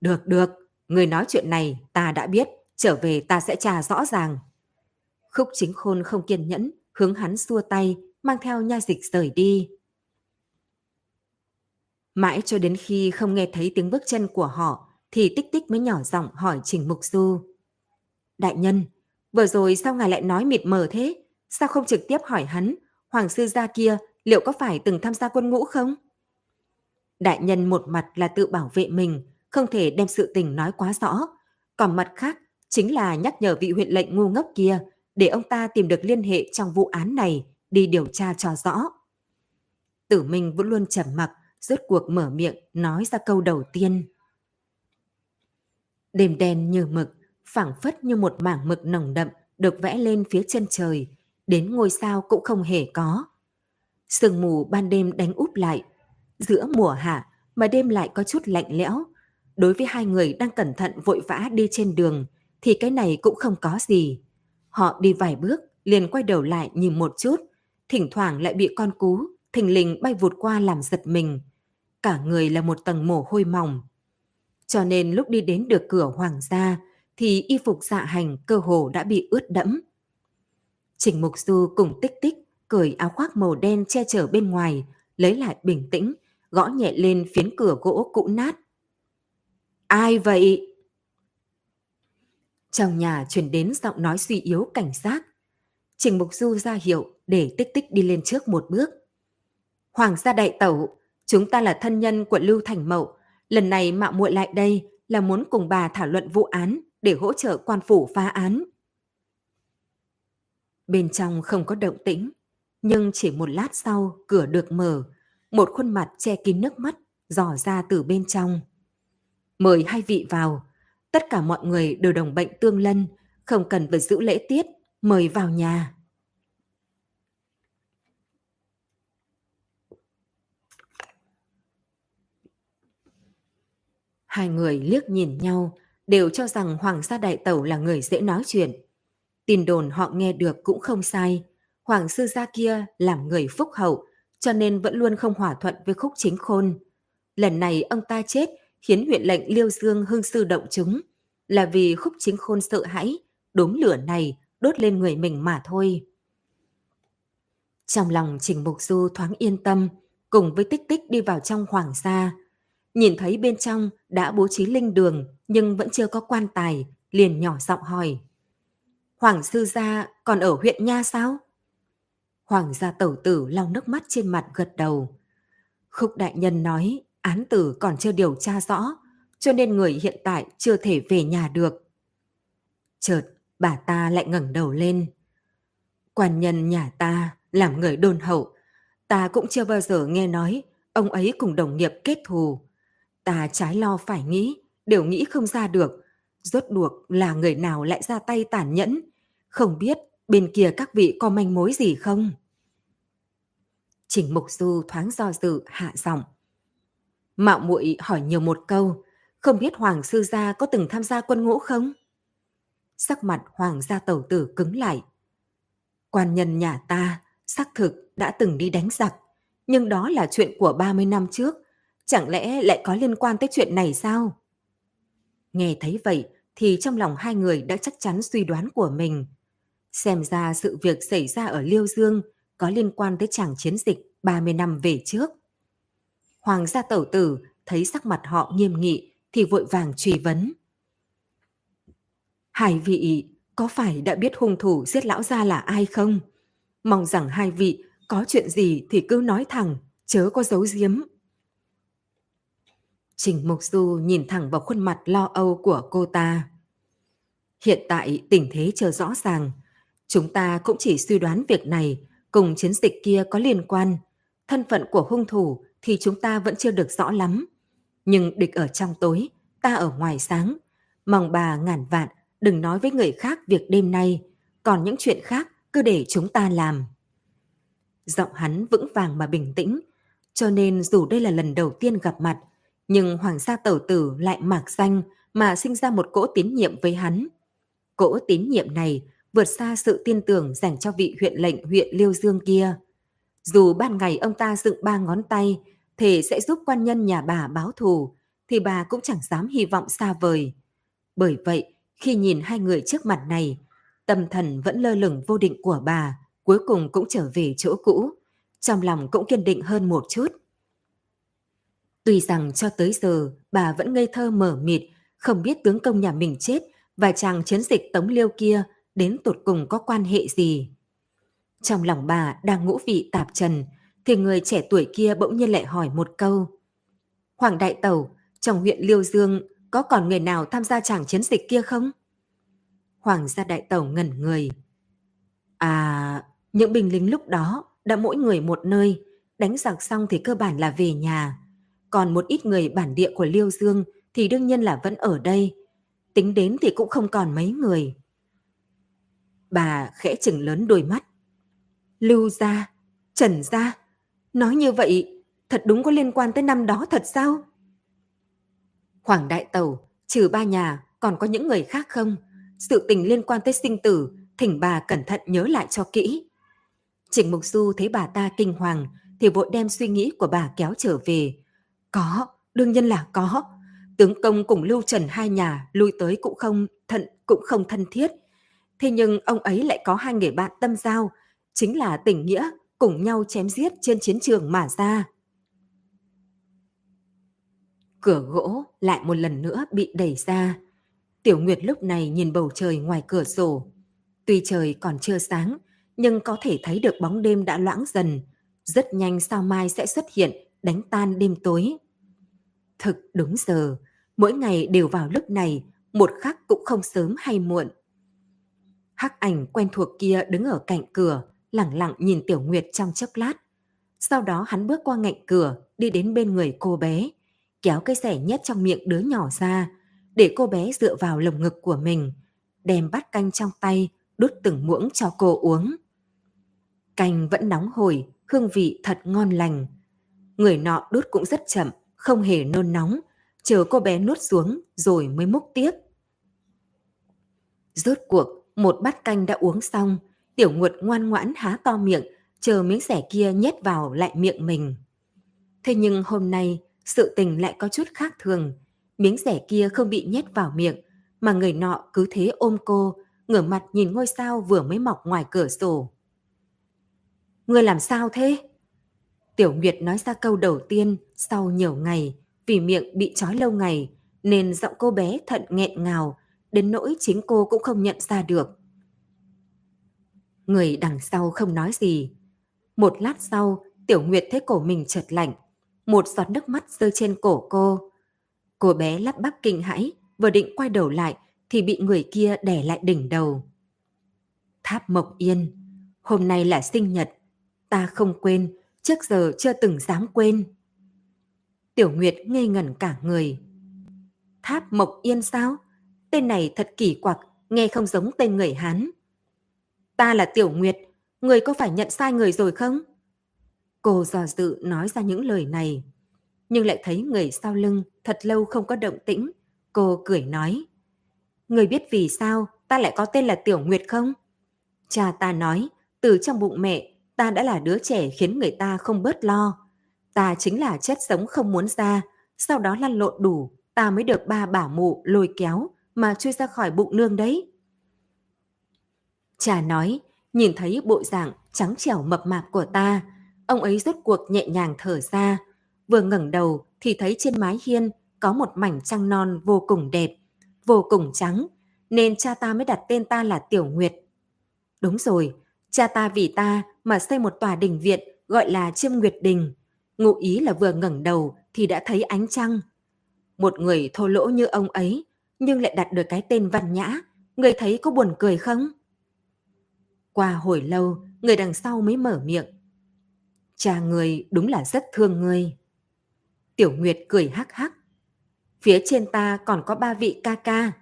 Được, được. Người nói chuyện này ta đã biết. Trở về ta sẽ tra rõ ràng. Khúc chính khôn không kiên nhẫn, hướng hắn xua tay, mang theo nha dịch rời đi. Mãi cho đến khi không nghe thấy tiếng bước chân của họ, thì tích tích mới nhỏ giọng hỏi Trình Mục Du. Đại nhân, vừa rồi sao ngài lại nói mịt mờ thế? Sao không trực tiếp hỏi hắn, Hoàng sư gia kia liệu có phải từng tham gia quân ngũ không? Đại nhân một mặt là tự bảo vệ mình, không thể đem sự tình nói quá rõ. Còn mặt khác, chính là nhắc nhở vị huyện lệnh ngu ngốc kia để ông ta tìm được liên hệ trong vụ án này đi điều tra cho rõ. Tử Minh vẫn luôn trầm mặc, rốt cuộc mở miệng nói ra câu đầu tiên. Đêm đen như mực, phảng phất như một mảng mực nồng đậm được vẽ lên phía chân trời, đến ngôi sao cũng không hề có. Sương mù ban đêm đánh úp lại, giữa mùa hạ mà đêm lại có chút lạnh lẽo. Đối với hai người đang cẩn thận vội vã đi trên đường thì cái này cũng không có gì. Họ đi vài bước liền quay đầu lại nhìn một chút, thỉnh thoảng lại bị con cú, thình lình bay vụt qua làm giật mình. Cả người là một tầng mồ hôi mỏng. Cho nên lúc đi đến được cửa hoàng gia thì y phục dạ hành cơ hồ đã bị ướt đẫm. Trình Mục Du cùng tích tích cởi áo khoác màu đen che chở bên ngoài, lấy lại bình tĩnh, gõ nhẹ lên phiến cửa gỗ cũ nát. Ai vậy? Trong nhà truyền đến giọng nói suy yếu cảnh giác. Trình Mục Du ra hiệu để tích tích đi lên trước một bước. Hoàng gia đại tẩu, chúng ta là thân nhân của Lưu Thành Mậu. Lần này mạo muội lại đây là muốn cùng bà thảo luận vụ án để hỗ trợ quan phủ phá án. Bên trong không có động tĩnh, nhưng chỉ một lát sau cửa được mở, một khuôn mặt che kín nước mắt dò ra từ bên trong. Mời hai vị vào, tất cả mọi người đều đồng bệnh tương lân, không cần phải giữ lễ tiết, mời vào nhà. Hai người liếc nhìn nhau, đều cho rằng Hoàng gia đại tẩu là người dễ nói chuyện. Tin đồn họ nghe được cũng không sai. Hoàng sư gia kia làm người phúc hậu, cho nên vẫn luôn không hòa thuận với khúc chính khôn. Lần này ông ta chết khiến huyện lệnh Liêu Dương hưng sư động chúng, là vì khúc chính khôn sợ hãi, đốm lửa này đốt lên người mình mà thôi. Trong lòng Trình Mục Du thoáng yên tâm, cùng với tích tích đi vào trong hoàng gia. Nhìn thấy bên trong đã bố trí linh đường nhưng vẫn chưa có quan tài, liền nhỏ giọng hỏi. Hoàng sư gia còn ở huyện Nha sao? Hoàng gia tẩu tử lau nước mắt trên mặt gật đầu. Khúc đại nhân nói án tử còn chưa điều tra rõ, cho nên người hiện tại chưa thể về nhà được. Chợt, bà ta lại ngẩng đầu lên. Quan nhân nhà ta làm người đôn hậu, ta cũng chưa bao giờ nghe nói ông ấy cùng đồng nghiệp kết thù. Ta trái lo phải nghĩ, đều nghĩ không ra được. Rốt cuộc là người nào lại ra tay tàn nhẫn, không biết bên kia các vị có manh mối gì không? Trình Mục Du thoáng do dự hạ giọng. Mạo muội hỏi nhiều một câu, không biết Hoàng sư gia có từng tham gia quân ngũ không? Sắc mặt Hoàng gia tẩu tử cứng lại. Quan nhân nhà ta xác thực đã từng đi đánh giặc, nhưng đó là chuyện của 30 năm trước, chẳng lẽ lại có liên quan tới chuyện này sao? Nghe thấy vậy thì trong lòng hai người đã chắc chắn suy đoán của mình. Xem ra sự việc xảy ra ở Liêu Dương có liên quan tới chàng chiến dịch 30 năm về trước. Hoàng gia tẩu tử thấy sắc mặt họ nghiêm nghị thì vội vàng truy vấn. Hai vị có phải đã biết hung thủ giết lão gia là ai không? Mong rằng hai vị có chuyện gì thì cứ nói thẳng, chớ có giấu giếm. Trình Mục Du nhìn thẳng vào khuôn mặt lo âu của cô ta. Hiện tại tình thế chưa rõ ràng, chúng ta cũng chỉ suy đoán việc này cùng chiến dịch kia có liên quan. Thân phận của hung thủ thì chúng ta vẫn chưa được rõ lắm. Nhưng địch ở trong tối, ta ở ngoài sáng. Mong bà ngàn vạn đừng nói với người khác việc đêm nay, còn những chuyện khác cứ để chúng ta làm. Giọng hắn vững vàng mà bình tĩnh, cho nên dù đây là lần đầu tiên gặp mặt, nhưng Hoàng gia tẩu tử lại mạc danh mà sinh ra một cỗ tín nhiệm với hắn. Cỗ tín nhiệm này vượt xa sự tin tưởng dành cho vị huyện lệnh huyện Liêu Dương kia. Dù ban ngày ông ta dựng ba ngón tay, thể sẽ giúp quan nhân nhà bà báo thù, thì bà cũng chẳng dám hy vọng xa vời. Bởi vậy, khi nhìn hai người trước mặt này, tâm thần vẫn lơ lửng vô định của bà, cuối cùng cũng trở về chỗ cũ, trong lòng cũng kiên định hơn một chút. Tuy rằng cho tới giờ bà vẫn ngây thơ mở mịt, không biết tướng công nhà mình chết và chàng chiến dịch tống liêu kia đến tột cùng có quan hệ gì. Trong lòng bà đang ngũ vị tạp trần, thì người trẻ tuổi kia bỗng nhiên lại hỏi một câu. Hoàng Đại Tẩu, trong huyện Liêu Dương có còn người nào tham gia chàng chiến dịch kia không? Hoàng gia Đại Tẩu ngẩn người. À, những binh lính lúc đó đã mỗi người một nơi, đánh giặc xong thì cơ bản là về nhà. Còn một ít người bản địa của Liêu Dương thì đương nhiên là vẫn ở đây. Tính đến thì cũng không còn mấy người. Bà khẽ chừng lớn đôi mắt. Lưu gia, Trần gia, nói như vậy thật đúng có liên quan tới năm đó thật sao? Hoàng Đại Tẩu, trừ ba nhà còn có những người khác không? Sự tình liên quan tới sinh tử, thỉnh bà cẩn thận nhớ lại cho kỹ. Trịnh Mục Du thấy bà ta kinh hoàng thì vội đem suy nghĩ của bà kéo trở về. Có, đương nhiên là có. Tướng công cùng Lưu Trần hai nhà lui tới cũng không thận cũng không thân thiết. Thế nhưng ông ấy lại có hai người bạn tâm giao, chính là tình nghĩa cùng nhau chém giết trên chiến trường mà ra. Cửa gỗ lại một lần nữa bị đẩy ra. Tiểu Nguyệt lúc này nhìn bầu trời ngoài cửa sổ. Tuy trời còn chưa sáng, nhưng có thể thấy được bóng đêm đã loãng dần, rất nhanh sao mai sẽ xuất hiện, đánh tan đêm tối. Thực đúng giờ, mỗi ngày đều vào lúc này, một khắc cũng không sớm hay muộn. Hắc ảnh quen thuộc kia đứng ở cạnh cửa, lặng lặng nhìn Tiểu Nguyệt trong chốc lát. Sau đó hắn bước qua ngạnh cửa, đi đến bên người cô bé, kéo cây sẻ nhét trong miệng đứa nhỏ ra, để cô bé dựa vào lồng ngực của mình, đem bát canh trong tay, đút từng muỗng cho cô uống. Canh vẫn nóng hổi, hương vị thật ngon lành. Người nọ đút cũng rất chậm, không hề nôn nóng, chờ cô bé nuốt xuống rồi mới múc tiếp. Rốt cuộc, một bát canh đã uống xong, tiểu nguột ngoan ngoãn há to miệng, chờ miếng rẻ kia nhét vào lại miệng mình. Thế nhưng hôm nay, sự tình lại có chút khác thường. Miếng rẻ kia không bị nhét vào miệng, mà người nọ cứ thế ôm cô, ngửa mặt nhìn ngôi sao vừa mới mọc ngoài cửa sổ. Ngươi làm sao thế? Tiểu Nguyệt nói ra câu đầu tiên sau nhiều ngày, vì miệng bị trói lâu ngày, nên giọng cô bé thận nghẹn ngào, đến nỗi chính cô cũng không nhận ra được. Người đằng sau không nói gì. Một lát sau, Tiểu Nguyệt thấy cổ mình chợt lạnh, một giọt nước mắt rơi trên cổ cô. Cô bé lắp bắp kinh hãi, vừa định quay đầu lại thì bị người kia đè lại đỉnh đầu. Tháp Mộc Yên, hôm nay là sinh nhật, ta không quên, trước giờ chưa từng dám quên. Tiểu Nguyệt ngây ngẩn cả người. Tháp Mộc Yên sao? Tên này thật kỳ quặc, nghe không giống tên người Hán. Ta là Tiểu Nguyệt, người có phải nhận sai người rồi không? Cô dò dự nói ra những lời này. Nhưng lại thấy người sau lưng thật lâu không có động tĩnh. Cô cười nói. Người biết vì sao ta lại có tên là Tiểu Nguyệt không? Cha ta nói, từ trong bụng mẹ, ta đã là đứa trẻ khiến người ta không bớt lo. Ta chính là chất sống không muốn ra, sau đó lăn lộn đủ, ta mới được ba bảo mụ lôi kéo mà chui ra khỏi bụng nương đấy. Cha nói, nhìn thấy bộ dạng trắng trẻo mập mạp của ta, ông ấy rốt cuộc nhẹ nhàng thở ra, vừa ngẩng đầu thì thấy trên mái hiên có một mảnh trăng non vô cùng đẹp, vô cùng trắng, nên cha ta mới đặt tên ta là Tiểu Nguyệt. Đúng rồi, cha ta vì ta mà xây một tòa đình viện gọi là Chiêm Nguyệt Đình. Ngụ ý là vừa ngẩng đầu thì đã thấy ánh trăng. Một người thô lỗ như ông ấy, nhưng lại đặt được cái tên văn nhã, người thấy có buồn cười không? Qua hồi lâu, người đằng sau mới mở miệng. Cha người đúng là rất thương người. Tiểu Nguyệt cười hắc hắc. Phía trên ta còn có ba vị ca ca.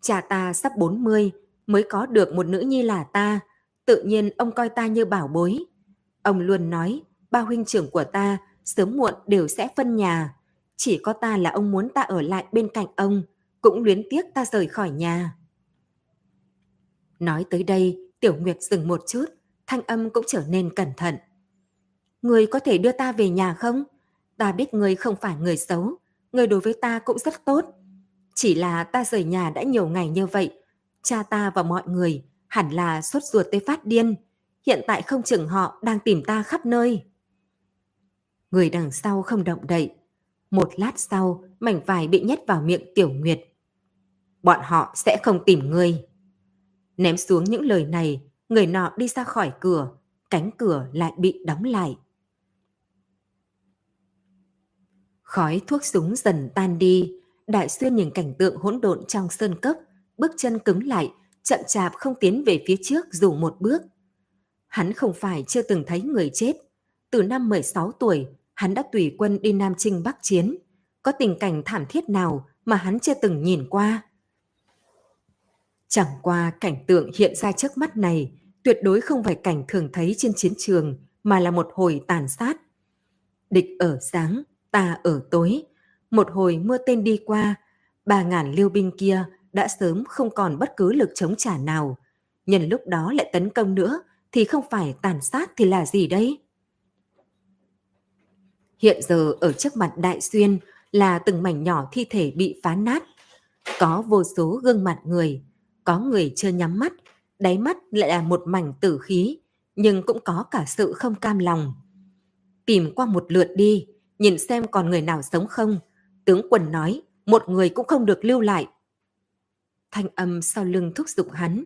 Cha ta sắp 40 mới có được một nữ nhi là ta. Tự nhiên ông coi ta như bảo bối. Ông luôn nói ba huynh trưởng của ta sớm muộn đều sẽ phân nhà. Chỉ có ta là ông muốn ta ở lại bên cạnh ông, cũng luyến tiếc ta rời khỏi nhà. Nói tới đây, Tiểu Nguyệt dừng một chút, thanh âm cũng trở nên cẩn thận. Người có thể đưa ta về nhà không? Ta biết người không phải người xấu, người đối với ta cũng rất tốt. Chỉ là ta rời nhà đã nhiều ngày như vậy, cha ta và mọi người hẳn là sốt ruột tới phát điên. Hiện tại không chừng họ đang tìm ta khắp nơi. Người đằng sau không động đậy. Một lát sau, mảnh vải bị nhét vào miệng Tiểu Nguyệt. Bọn họ sẽ không tìm ngươi. Ném xuống những lời này, người nọ đi ra khỏi cửa, cánh cửa lại bị đóng lại. Khói thuốc súng dần tan đi, Đại Xuyên nhìn cảnh tượng hỗn độn trong sơn cốc, bước chân cứng lại, chậm chạp không tiến về phía trước dù một bước. Hắn không phải chưa từng thấy người chết. Từ năm 16 tuổi, hắn đã tùy quân đi Nam Trinh Bắc Chiến. Có tình cảnh thảm thiết nào mà hắn chưa từng nhìn qua? Chẳng qua cảnh tượng hiện ra trước mắt này tuyệt đối không phải cảnh thường thấy trên chiến trường mà là một hồi tàn sát. Địch ở sáng, ta ở tối. Một hồi mưa tên đi qua, ba ngàn liêu binh kia đã sớm không còn bất cứ lực chống trả nào. Nhân lúc đó lại tấn công nữa thì không phải tàn sát thì là gì đấy? Hiện giờ ở trước mặt Đại Xuyên là từng mảnh nhỏ thi thể bị phá nát. Có vô số gương mặt người, có người chưa nhắm mắt, đáy mắt lại là một mảnh tử khí, nhưng cũng có cả sự không cam lòng. Tìm qua một lượt đi, nhìn xem còn người nào sống không. Tướng quân nói, một người cũng không được lưu lại. Thanh âm sau lưng thúc giục hắn.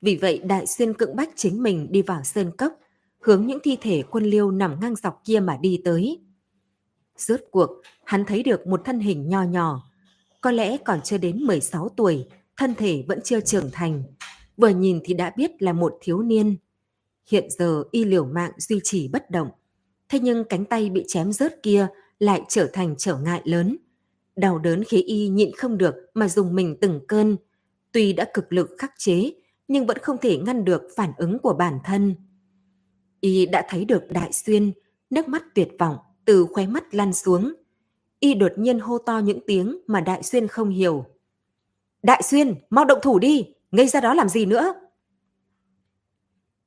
Vì vậy Đại Xuyên cưỡng bách chính mình đi vào sơn cốc, hướng những thi thể quân liêu nằm ngang dọc kia mà đi tới. Rốt cuộc, hắn thấy được một thân hình nho nhỏ, có lẽ còn chưa đến 16 tuổi, thân thể vẫn chưa trưởng thành. Vừa nhìn thì đã biết là một thiếu niên. Hiện giờ y liều mạng duy trì bất động. Thế nhưng cánh tay bị chém rớt kia lại trở thành trở ngại lớn. Đau đớn khiến y nhịn không được mà dùng mình từng cơn. Tuy đã cực lực khắc chế, nhưng vẫn không thể ngăn được phản ứng của bản thân. Y đã thấy được Đại Xuyên, nước mắt tuyệt vọng từ khóe mắt lăn xuống. Y đột nhiên hô to những tiếng mà Đại Xuyên không hiểu. Đại Xuyên, mau động thủ đi, ngây ra đó làm gì nữa?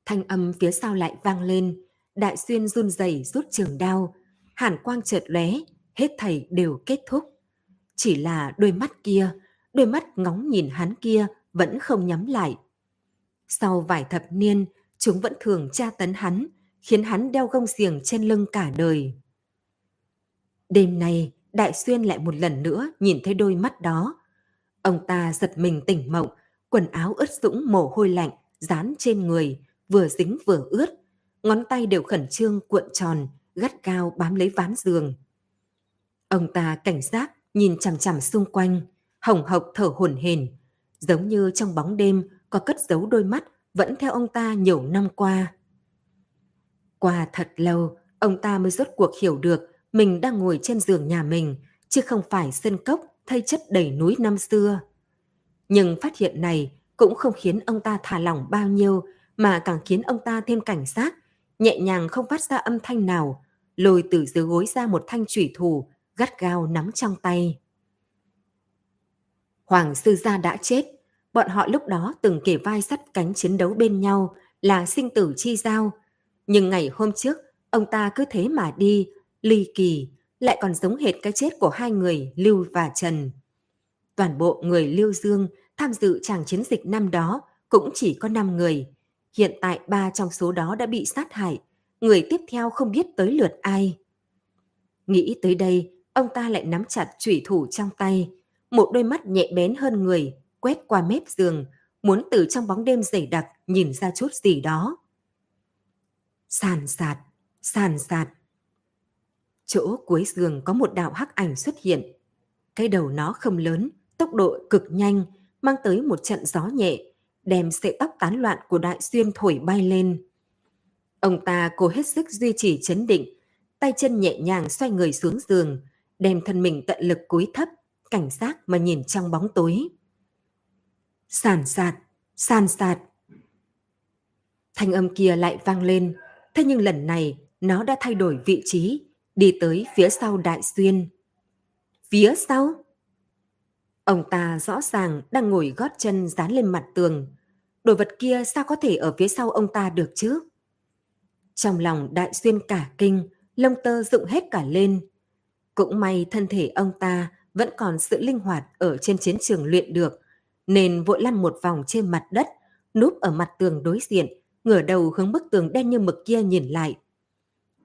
Thanh âm phía sau lại vang lên, Đại Xuyên run rẩy rút trường đao, hàn quang chợt lóe, hết thảy đều kết thúc. Chỉ là đôi mắt kia, đôi mắt ngóng nhìn hắn kia vẫn không nhắm lại. Sau vài thập niên, chúng vẫn thường tra tấn hắn, khiến hắn đeo gông xiềng trên lưng cả đời. Đêm nay, Đại Xuyên lại một lần nữa nhìn thấy đôi mắt đó. Ông ta giật mình tỉnh mộng, quần áo ướt sũng mồ hôi lạnh, dán trên người, vừa dính vừa ướt. Ngón tay đều khẩn trương cuộn tròn, gắt cao bám lấy ván giường. Ông ta cảnh giác, nhìn chằm chằm xung quanh, hồng hộc thở hổn hển, giống như trong bóng đêm có cất giấu đôi mắt vẫn theo ông ta nhiều năm qua. Qua thật lâu, ông ta mới rốt cuộc hiểu được mình đang ngồi trên giường nhà mình, chứ không phải sân cốc thay chất đầy núi năm xưa. Nhưng phát hiện này cũng không khiến ông ta thả lỏng bao nhiêu, mà càng khiến ông ta thêm cảnh giác, nhẹ nhàng không phát ra âm thanh nào, lôi từ dưới gối ra một thanh chủy thủ, gắt gao nắm trong tay. Hoàng sư gia đã chết, bọn họ lúc đó từng kể vai sắt cánh chiến đấu bên nhau là sinh tử chi giao. Nhưng ngày hôm trước, ông ta cứ thế mà đi, ly kỳ, lại còn giống hệt cái chết của hai người Lưu và Trần. Toàn bộ người Lưu Dương tham dự tràng chiến dịch năm đó cũng chỉ có 5 người. Hiện tại ba trong số đó đã bị sát hại, người tiếp theo không biết tới lượt ai. Nghĩ tới đây, ông ta lại nắm chặt chủy thủ trong tay, một đôi mắt nhẹ bén hơn người, quét qua mép giường, muốn từ trong bóng đêm dày đặc nhìn ra chút gì đó. Sàn sạt, sàn sạt, Chỗ cuối giường có một đạo hắc ảnh xuất hiện. Cái đầu nó không lớn, tốc độ cực nhanh, mang tới một trận gió nhẹ, đem sợi tóc tán loạn của đại xuyên thổi bay lên. Ông ta cố hết sức duy trì chấn định, tay chân nhẹ nhàng xoay người xuống giường, đem thân mình tận lực cúi thấp, cảnh giác mà nhìn trong bóng tối. Sàn sạt, sàn sạt. Thanh âm kia lại vang lên, thế nhưng lần này nó đã thay đổi vị trí, đi tới phía sau Đại Xuyên. Phía sau? Ông ta rõ ràng đang ngồi gót chân dán lên mặt tường. Đồ vật kia sao có thể ở phía sau ông ta được chứ? Trong lòng Đại Xuyên cả kinh, lông tơ dựng hết cả lên. Cũng may thân thể ông ta vẫn còn sự linh hoạt ở trên chiến trường luyện được, nên vội lăn một vòng trên mặt đất, núp ở mặt tường đối diện, ngửa đầu hướng bức tường đen như mực kia nhìn lại.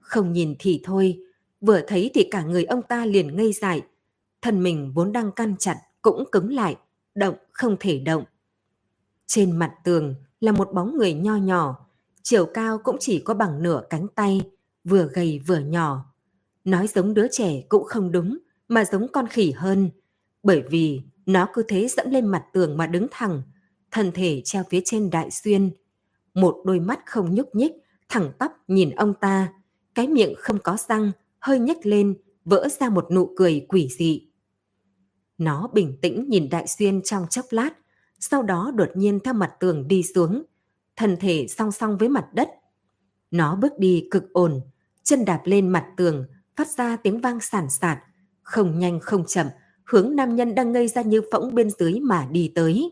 Không nhìn thì thôi, vừa thấy thì cả người ông ta liền ngây dại. Thân mình vốn đang căn chặt cũng cứng lại, động không thể động. Trên mặt tường là một bóng người nho nhỏ, chiều cao cũng chỉ có bằng nửa cánh tay, vừa gầy vừa nhỏ. Nói giống đứa trẻ cũng không đúng, mà giống con khỉ hơn, bởi vì nó cứ thế dẫm lên mặt tường mà đứng thẳng, thân thể treo phía trên đại xuyên. Một đôi mắt không nhúc nhích, thẳng tắp nhìn ông ta, cái miệng không có răng, hơi nhếch lên, vỡ ra một nụ cười quỷ dị. Nó bình tĩnh nhìn Đại Xuyên trong chốc lát, sau đó đột nhiên theo mặt tường đi xuống, thân thể song song với mặt đất. Nó bước đi cực ổn, chân đạp lên mặt tường, phát ra tiếng vang sản sạt, không nhanh không chậm, hướng nam nhân đang ngây ra như phỗng bên dưới mà đi tới.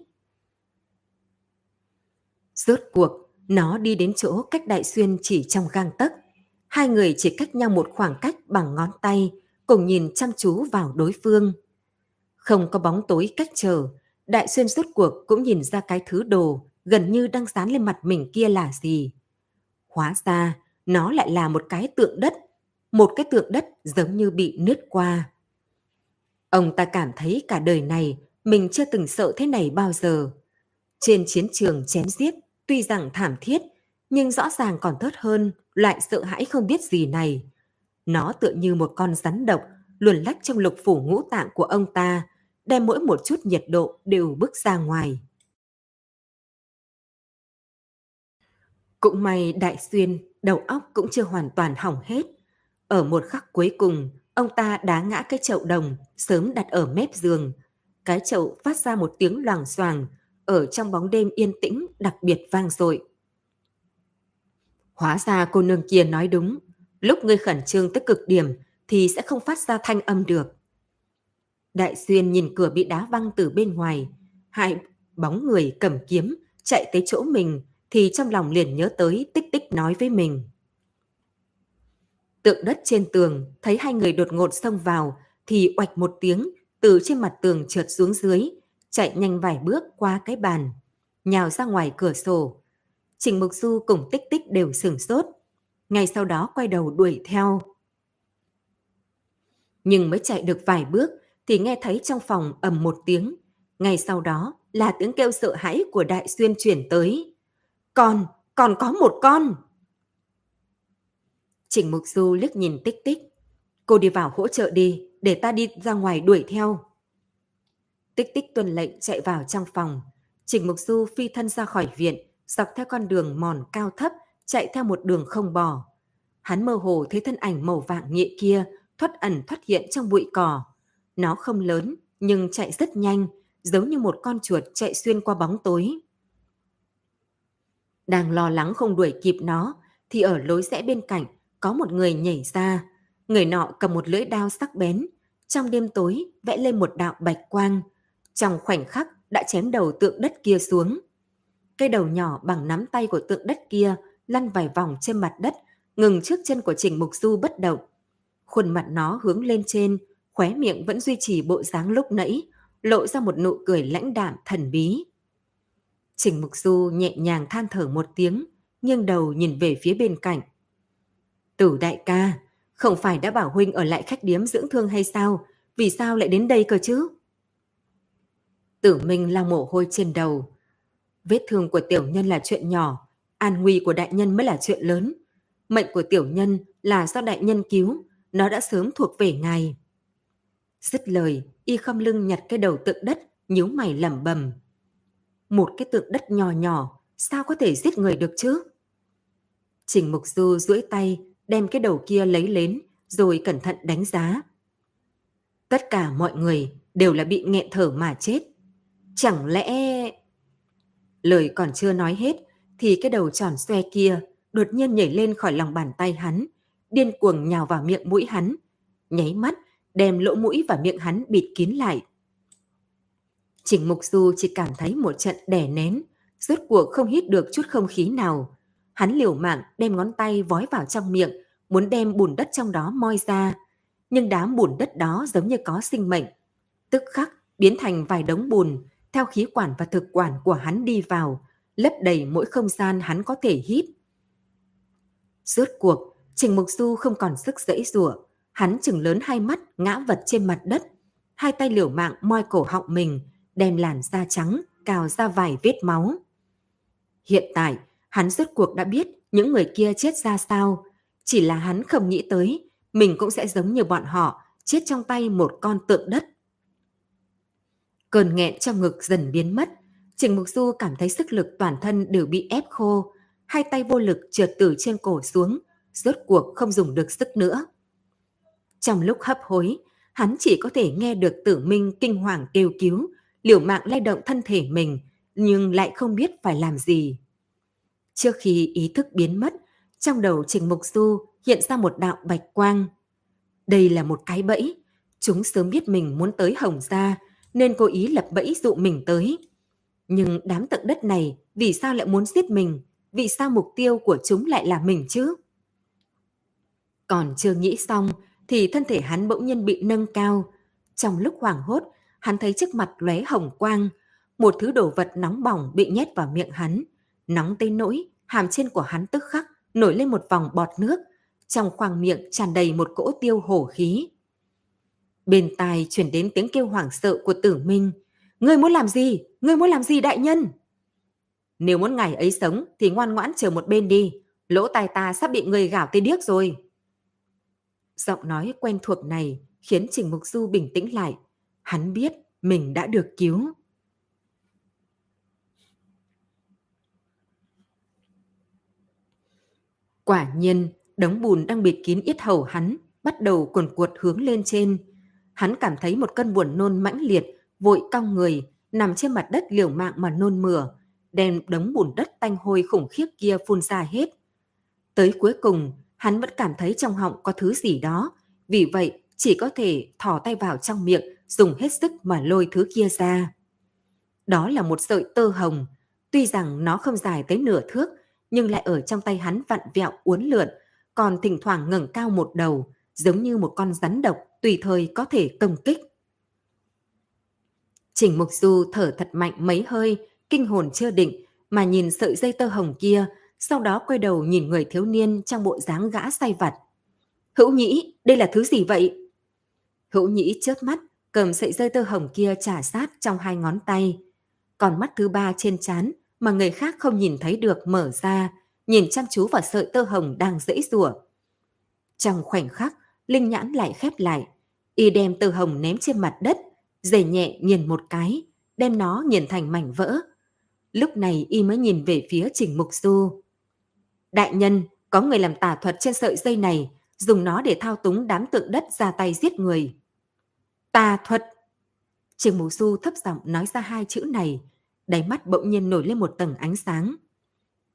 Rốt cuộc, nó đi đến chỗ cách Đại Xuyên chỉ trong gang tấc. Hai người chỉ cách nhau một khoảng cách bằng ngón tay, cùng nhìn chăm chú vào đối phương. Không có bóng tối cách trở, Đại Xuyên rốt cuộc cũng nhìn ra cái thứ đồ gần như đang dán lên mặt mình kia là gì. Hóa ra, nó lại là một cái tượng đất, một cái tượng đất giống như bị nứt qua. Ông ta cảm thấy cả đời này mình chưa từng sợ thế này bao giờ. Trên chiến trường chém giết, tuy rằng thảm thiết, nhưng rõ ràng còn thớt hơn loại sợ hãi không biết gì này. Nó tựa như một con rắn độc luồn lách trong lục phủ ngũ tạng của ông ta, đem mỗi một chút nhiệt độ đều bước ra ngoài. Cũng may Đại Xuyên, đầu óc cũng chưa hoàn toàn hỏng hết. Ở một khắc cuối cùng, ông ta đá ngã cái chậu đồng sớm đặt ở mép giường. Cái chậu phát ra một tiếng loảng xoàng ở trong bóng đêm yên tĩnh đặc biệt vang dội. Hóa ra cô nương kia nói đúng, lúc ngươi khẩn trương tới cực điểm thì sẽ không phát ra thanh âm được. Đại Xuyên nhìn cửa bị đá văng từ bên ngoài, hai bóng người cầm kiếm chạy tới chỗ mình thì trong lòng liền nhớ tới tích tích nói với mình. Tượng đất trên tường thấy hai người đột ngột xông vào thì oạch một tiếng từ trên mặt tường trượt xuống dưới, chạy nhanh vài bước qua cái bàn, nhào ra ngoài cửa sổ. Trình Mục Du cùng tích tích đều sửng sốt, ngay sau đó quay đầu đuổi theo. Nhưng mới chạy được vài bước thì nghe thấy trong phòng ầm một tiếng, ngay sau đó là tiếng kêu sợ hãi của Đại Xuyên chuyển tới. Còn, còn có một con! Trình Mục Du liếc nhìn tích tích. Cô đi vào hỗ trợ đi, để ta đi ra ngoài đuổi theo. Tích tích tuân lệnh chạy vào trong phòng. Trình Mục Du phi thân ra khỏi viện, dọc theo con đường mòn cao thấp, chạy theo một đường không bò. Hắn mơ hồ thấy thân ảnh màu vàng nhẹ kia thoát ẩn thoát hiện trong bụi cỏ. Nó không lớn, nhưng chạy rất nhanh, giống như một con chuột chạy xuyên qua bóng tối. Đang lo lắng không đuổi kịp nó, thì ở lối rẽ bên cạnh có một người nhảy ra. Người nọ cầm một lưỡi đao sắc bén, trong đêm tối vẽ lên một đạo bạch quang. Trong khoảnh khắc đã chém đầu tượng đất kia xuống. Cây đầu nhỏ bằng nắm tay của tượng đất kia lăn vài vòng trên mặt đất, ngừng trước chân của Trình Mục Du bất động. Khuôn mặt nó hướng lên trên, khóe miệng vẫn duy trì bộ dáng lúc nãy, lộ ra một nụ cười lãnh đạm thần bí. Trình Mục Du nhẹ nhàng than thở một tiếng, nghiêng đầu nhìn về phía bên cạnh. Tử đại ca, không phải đã bảo huynh ở lại khách điếm dưỡng thương hay sao? Vì sao lại đến đây cơ chứ? Tử Minh lau mồ hôi trên đầu. Vết thương của tiểu nhân là chuyện nhỏ, an nguy của đại nhân mới là chuyện lớn. Mệnh của tiểu nhân là do đại nhân cứu, nó đã sớm thuộc về ngài. Dứt lời, y khom lưng nhặt cái đầu tượng đất, nhíu mày lẩm bẩm. Một cái tượng đất nhỏ nhỏ, sao có thể giết người được chứ? Trình Mục Du duỗi tay, đem cái đầu kia lấy lên, rồi cẩn thận đánh giá. Tất cả mọi người đều là bị nghẹn thở mà chết. Chẳng lẽ... Lời còn chưa nói hết, thì cái đầu tròn xoe kia đột nhiên nhảy lên khỏi lòng bàn tay hắn, điên cuồng nhào vào miệng mũi hắn, nháy mắt đem lỗ mũi và miệng hắn bịt kín lại. Trình Mục Du chỉ cảm thấy một trận đè nén, rốt cuộc không hít được chút không khí nào. Hắn liều mạng đem ngón tay vói vào trong miệng, muốn đem bùn đất trong đó moi ra. Nhưng đám bùn đất đó giống như có sinh mệnh. Tức khắc biến thành vài đống bùn, theo khí quản và thực quản của hắn đi vào, lấp đầy mỗi không gian hắn có thể hít. Rốt cuộc, Trình Mục Du không còn sức dãy rủa, hắn chừng lớn hai mắt ngã vật trên mặt đất, hai tay liều mạng moi cổ họng mình, đem làn da trắng cào ra vài vết máu. Hiện tại, hắn rốt cuộc đã biết những người kia chết ra sao, chỉ là hắn không nghĩ tới mình cũng sẽ giống như bọn họ, chết trong tay một con tượng đất. Cơn nghẹn trong ngực dần biến mất, Trình Mục Du cảm thấy sức lực toàn thân đều bị ép khô, hai tay vô lực trượt từ trên cổ xuống, rốt cuộc không dùng được sức nữa. Trong lúc hấp hối, hắn chỉ có thể nghe được tử minh kinh hoàng kêu cứu, liều mạng lay động thân thể mình, nhưng lại không biết phải làm gì. Trước khi ý thức biến mất, trong đầu Trình Mục Du hiện ra một đạo bạch quang. Đây là một cái bẫy, chúng sớm biết mình muốn tới Hồng Gia, nên cố ý lập bẫy dụ mình tới. Nhưng đám tận đất này vì sao lại muốn giết mình? Vì sao mục tiêu của chúng lại là mình chứ? Còn chưa nghĩ xong thì thân thể hắn bỗng nhiên bị nâng cao. Trong lúc hoảng hốt, hắn thấy trước mặt lóe hồng quang, một thứ đồ vật nóng bỏng bị nhét vào miệng hắn, nóng tới nỗi hàm trên của hắn tức khắc nổi lên một vòng bọt nước, trong khoang miệng tràn đầy một cỗ tiêu hổ khí. Bên tai chuyển đến tiếng kêu hoảng sợ của tử minh. Ngươi muốn làm gì? Ngươi muốn làm gì đại nhân? Nếu muốn ngày ấy sống thì ngoan ngoãn chờ một bên đi, lỗ tai ta sắp bị người gào tê điếc rồi. Giọng nói quen thuộc này khiến Trình Mục Du bình tĩnh lại. Hắn biết mình đã được cứu. Quả nhiên, đống bùn đang bịt kín yết hầu hắn, bắt đầu cuồn cuột hướng lên trên. Hắn cảm thấy một cơn buồn nôn mãnh liệt, vội cong người, nằm trên mặt đất liều mạng mà nôn mửa, đem đống bùn đất tanh hôi khủng khiếp kia phun ra hết. Tới cuối cùng, hắn vẫn cảm thấy trong họng có thứ gì đó, vì vậy chỉ có thể thò tay vào trong miệng, dùng hết sức mà lôi thứ kia ra. Đó là một sợi tơ hồng, tuy rằng nó không dài tới nửa thước, nhưng lại ở trong tay hắn vặn vẹo uốn lượn, còn thỉnh thoảng ngẩng cao một đầu, giống như một con rắn độc tùy thời có thể công kích. Trình Mục Du thở thật mạnh mấy hơi, kinh hồn chưa định, mà nhìn sợi dây tơ hồng kia, sau đó quay đầu nhìn người thiếu niên trong bộ dáng gã say vặt. Hữu nhĩ, đây là thứ gì vậy? Hữu nhĩ chớp mắt, cầm sợi dây tơ hồng kia trả sát trong hai ngón tay. Còn mắt thứ ba trên chán mà người khác không nhìn thấy được mở ra, nhìn chăm chú vào sợi tơ hồng đang dễ rủa. Trong khoảnh khắc, Linh nhãn lại khép lại. Y đem tơ hồng ném trên mặt đất, dày nhẹ nghiền một cái, đem nó nghiền thành mảnh vỡ. Lúc này y mới nhìn về phía Trình Mục Du. Đại nhân, có người làm tà thuật trên sợi dây này, dùng nó để thao túng đám tượng đất ra tay giết người. Tà thuật! Trình Mục Du thấp giọng nói ra hai chữ này, đáy mắt bỗng nhiên nổi lên một tầng ánh sáng.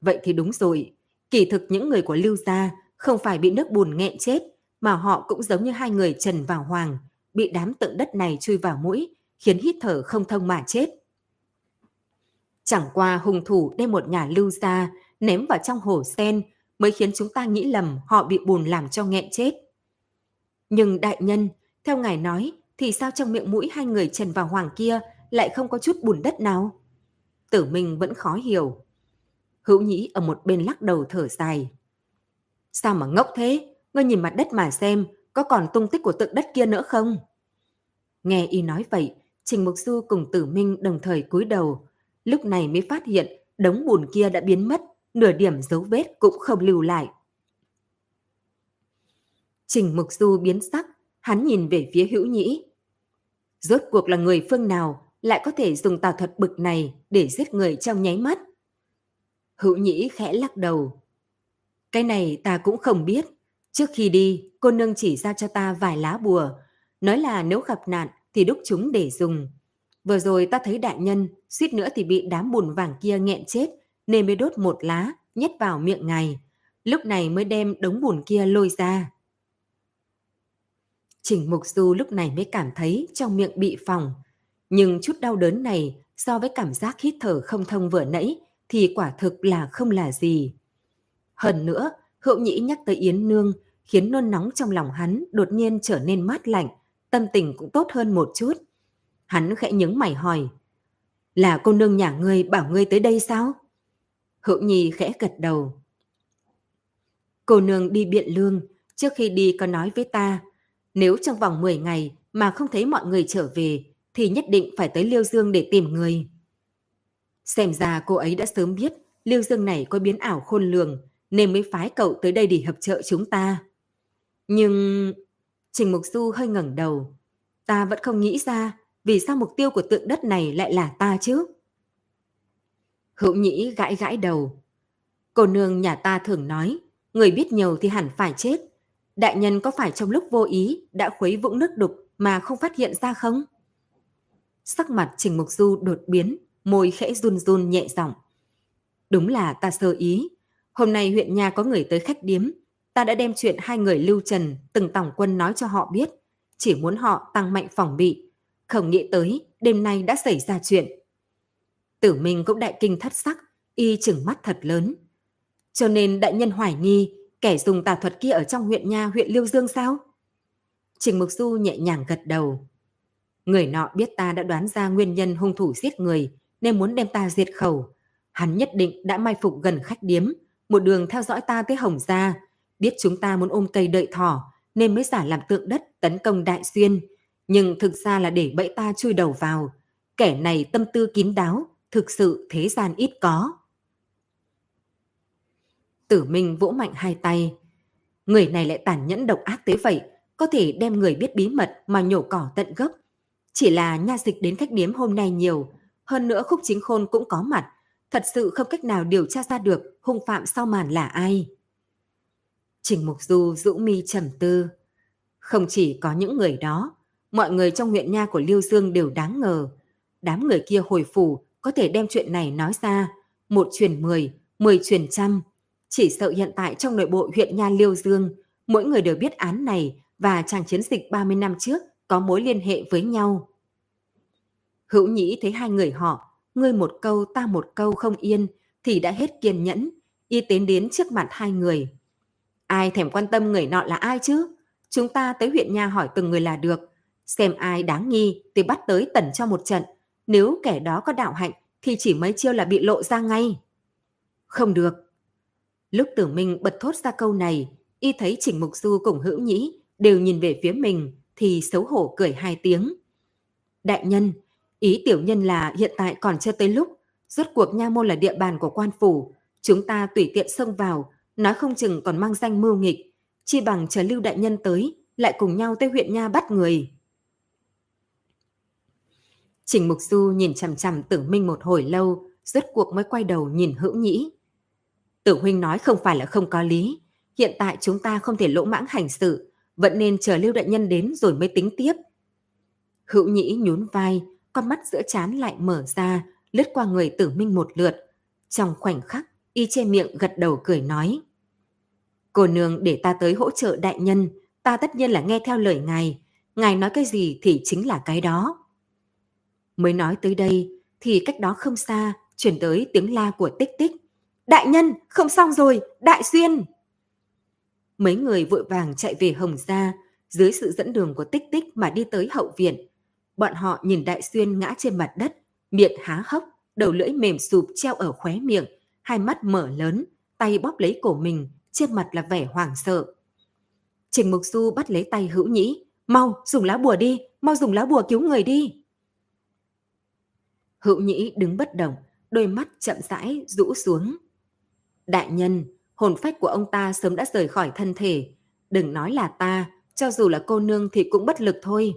Vậy thì đúng rồi, kỳ thực những người của Lưu Gia không phải bị nước bùn nghẹn chết, mà họ cũng giống như hai người Trần và Hoàng, bị đám tượng đất này chui vào mũi, khiến hít thở không thông mà chết. Chẳng qua hung thủ đem một nhà lưu ra ném vào trong hồ sen mới khiến chúng ta nghĩ lầm họ bị bùn làm cho nghẹn chết. Nhưng đại nhân, theo ngài nói, thì sao trong miệng mũi hai người Trần và Hoàng kia lại không có chút bùn đất nào? Tử Minh vẫn khó hiểu. Hữu Nhĩ ở một bên lắc đầu thở dài. Sao mà ngốc thế? Ngươi nhìn mặt đất mà xem, có còn tung tích của tượng đất kia nữa không? Nghe y nói vậy, Trình Mục Du cùng Tử Minh đồng thời cúi đầu. Lúc này mới phát hiện đống bùn kia đã biến mất, nửa điểm dấu vết cũng không lưu lại. Trình Mục Du biến sắc, hắn nhìn về phía hữu nhĩ. Rốt cuộc là người phương nào lại có thể dùng tà thuật bực này để giết người trong nháy mắt? Hữu nhĩ khẽ lắc đầu. Cái này ta cũng không biết. Trước khi đi, cô nương chỉ ra cho ta vài lá bùa, nói là nếu gặp nạn thì đúc chúng để dùng. Vừa rồi ta thấy đại nhân, suýt nữa thì bị đám bùn vàng kia nghẹn chết, nên mới đốt một lá, nhét vào miệng ngài. Lúc này mới đem đống bùn kia lôi ra. Trình Mục Du lúc này mới cảm thấy trong miệng bị phòng. Nhưng chút đau đớn này so với cảm giác hít thở không thông vừa nãy thì quả thực là không là gì. Hơn nữa, Hữu Nhĩ nhắc tới Yến Nương khiến nôn nóng trong lòng hắn đột nhiên trở nên mát lạnh, tâm tình cũng tốt hơn một chút. Hắn khẽ nhướng mày hỏi, là cô nương nhà ngươi bảo ngươi tới đây sao? Hữu Nhi khẽ gật đầu. Cô nương đi biện lương, trước khi đi có nói với ta, nếu trong vòng 10 ngày mà không thấy mọi người trở về, thì nhất định phải tới Liêu Dương để tìm người. Xem ra cô ấy đã sớm biết Liêu Dương này có biến ảo khôn lường, nên mới phái cậu tới đây để hợp trợ chúng ta. Nhưng... Trình Mục Du hơi ngẩng đầu. Ta vẫn không nghĩ ra vì sao mục tiêu của tượng đất này lại là ta chứ? Hữu Nhĩ gãi gãi đầu. Cô nương nhà ta thường nói, người biết nhiều thì hẳn phải chết. Đại nhân có phải trong lúc vô ý đã khuấy vũng nước đục mà không phát hiện ra không? Sắc mặt Trình Mục Du đột biến, môi khẽ run run nhẹ giọng. Đúng là ta sơ ý. Hôm nay huyện nhà có người tới khách điếm, ta đã đem chuyện hai người lưu trần từng tổng quân nói cho họ biết, chỉ muốn họ tăng mạnh phòng bị. Không nghĩ tới, đêm nay đã xảy ra chuyện. Tử Minh cũng đại kinh thất sắc, y chừng mắt thật lớn. Cho nên đại nhân hoài nghi, kẻ dùng tà thuật kia ở trong huyện nha huyện Liêu Dương sao? Trình Mục Du nhẹ nhàng gật đầu. Người nọ biết ta đã đoán ra nguyên nhân hung thủ giết người, nên muốn đem ta diệt khẩu. Hắn nhất định đã mai phục gần khách điếm, một đường theo dõi ta tới Hồng Gia, biết chúng ta muốn ôm cây đợi thỏ, nên mới giả làm tượng đất tấn công Đại Xuyên. Nhưng thực ra là để bẫy ta chui đầu vào. Kẻ này tâm tư kín đáo, thực sự thế gian ít có. Tử Minh vỗ mạnh hai tay. Người này lại tàn nhẫn độc ác tới vậy, có thể đem người biết bí mật mà nhổ cỏ tận gốc. Chỉ là nha dịch đến khách điếm hôm nay nhiều, hơn nữa khúc chính khôn cũng có mặt, thật sự không cách nào điều tra ra được hung phạm sau màn là ai. Trình Mục Du rũ mi trầm tư. Không chỉ có những người đó, mọi người trong huyện nha của Liêu Dương đều đáng ngờ. Đám người kia hồi phủ có thể đem chuyện này nói ra, một truyền mười, mười truyền trăm. Chỉ sợ hiện tại trong nội bộ huyện nha Liêu Dương, mỗi người đều biết án này và chàng chiến dịch 30 năm trước có mối liên hệ với nhau. Hữu nhĩ thấy hai người họ, ngươi một câu ta một câu không yên, thì đã hết kiên nhẫn, y tiến đến trước mặt hai người. Ai thèm quan tâm người nọ là ai chứ? Chúng ta tới huyện nha hỏi từng người là được. Xem ai đáng nghi thì bắt tới tẩn cho một trận. Nếu kẻ đó có đạo hạnh thì chỉ mấy chiêu là bị lộ ra ngay. Không được. Lúc tử minh bật thốt ra câu này, y thấy Trình Mục Du cùng hữu nhĩ đều nhìn về phía mình thì xấu hổ cười hai tiếng. Đại nhân, ý tiểu nhân là hiện tại còn chưa tới lúc, rốt cuộc nha môn là địa bàn của quan phủ, chúng ta tùy tiện xông vào, nói không chừng còn mang danh mưu nghịch, chi bằng chờ lưu đại nhân tới, lại cùng nhau tới huyện nha bắt người. Trình Mục Du nhìn chằm chằm Tử Minh một hồi lâu, rốt cuộc mới quay đầu nhìn Hữu Nhĩ. Tử huynh nói không phải là không có lý, hiện tại chúng ta không thể lỗ mãng hành sự, vẫn nên chờ Lưu đại nhân đến rồi mới tính tiếp. Hữu Nhĩ nhún vai, con mắt giữa chán lại mở ra, lướt qua người Tử Minh một lượt. Trong khoảnh khắc, y che miệng gật đầu cười nói. Cô nương để ta tới hỗ trợ đại nhân, ta tất nhiên là nghe theo lời ngài. Ngài nói cái gì thì chính là cái đó. Mới nói tới đây, thì cách đó không xa, chuyển tới tiếng la của tích tích. Đại nhân, không xong rồi, đại xuyên! Mấy người vội vàng chạy về Hồng Gia, dưới sự dẫn đường của tích tích mà đi tới hậu viện. Bọn họ nhìn đại xuyên ngã trên mặt đất, miệng há hốc, đầu lưỡi mềm sụp treo ở khóe miệng, hai mắt mở lớn, tay bóp lấy cổ mình, trên mặt là vẻ hoảng sợ. Trình Mục Du bắt lấy tay hữu nhĩ, mau dùng lá bùa đi, mau dùng lá bùa cứu người đi. Hữu nhĩ đứng bất động, đôi mắt chậm rãi rũ xuống. Đại nhân, hồn phách của ông ta sớm đã rời khỏi thân thể. Đừng nói là ta, cho dù là cô nương thì cũng bất lực thôi.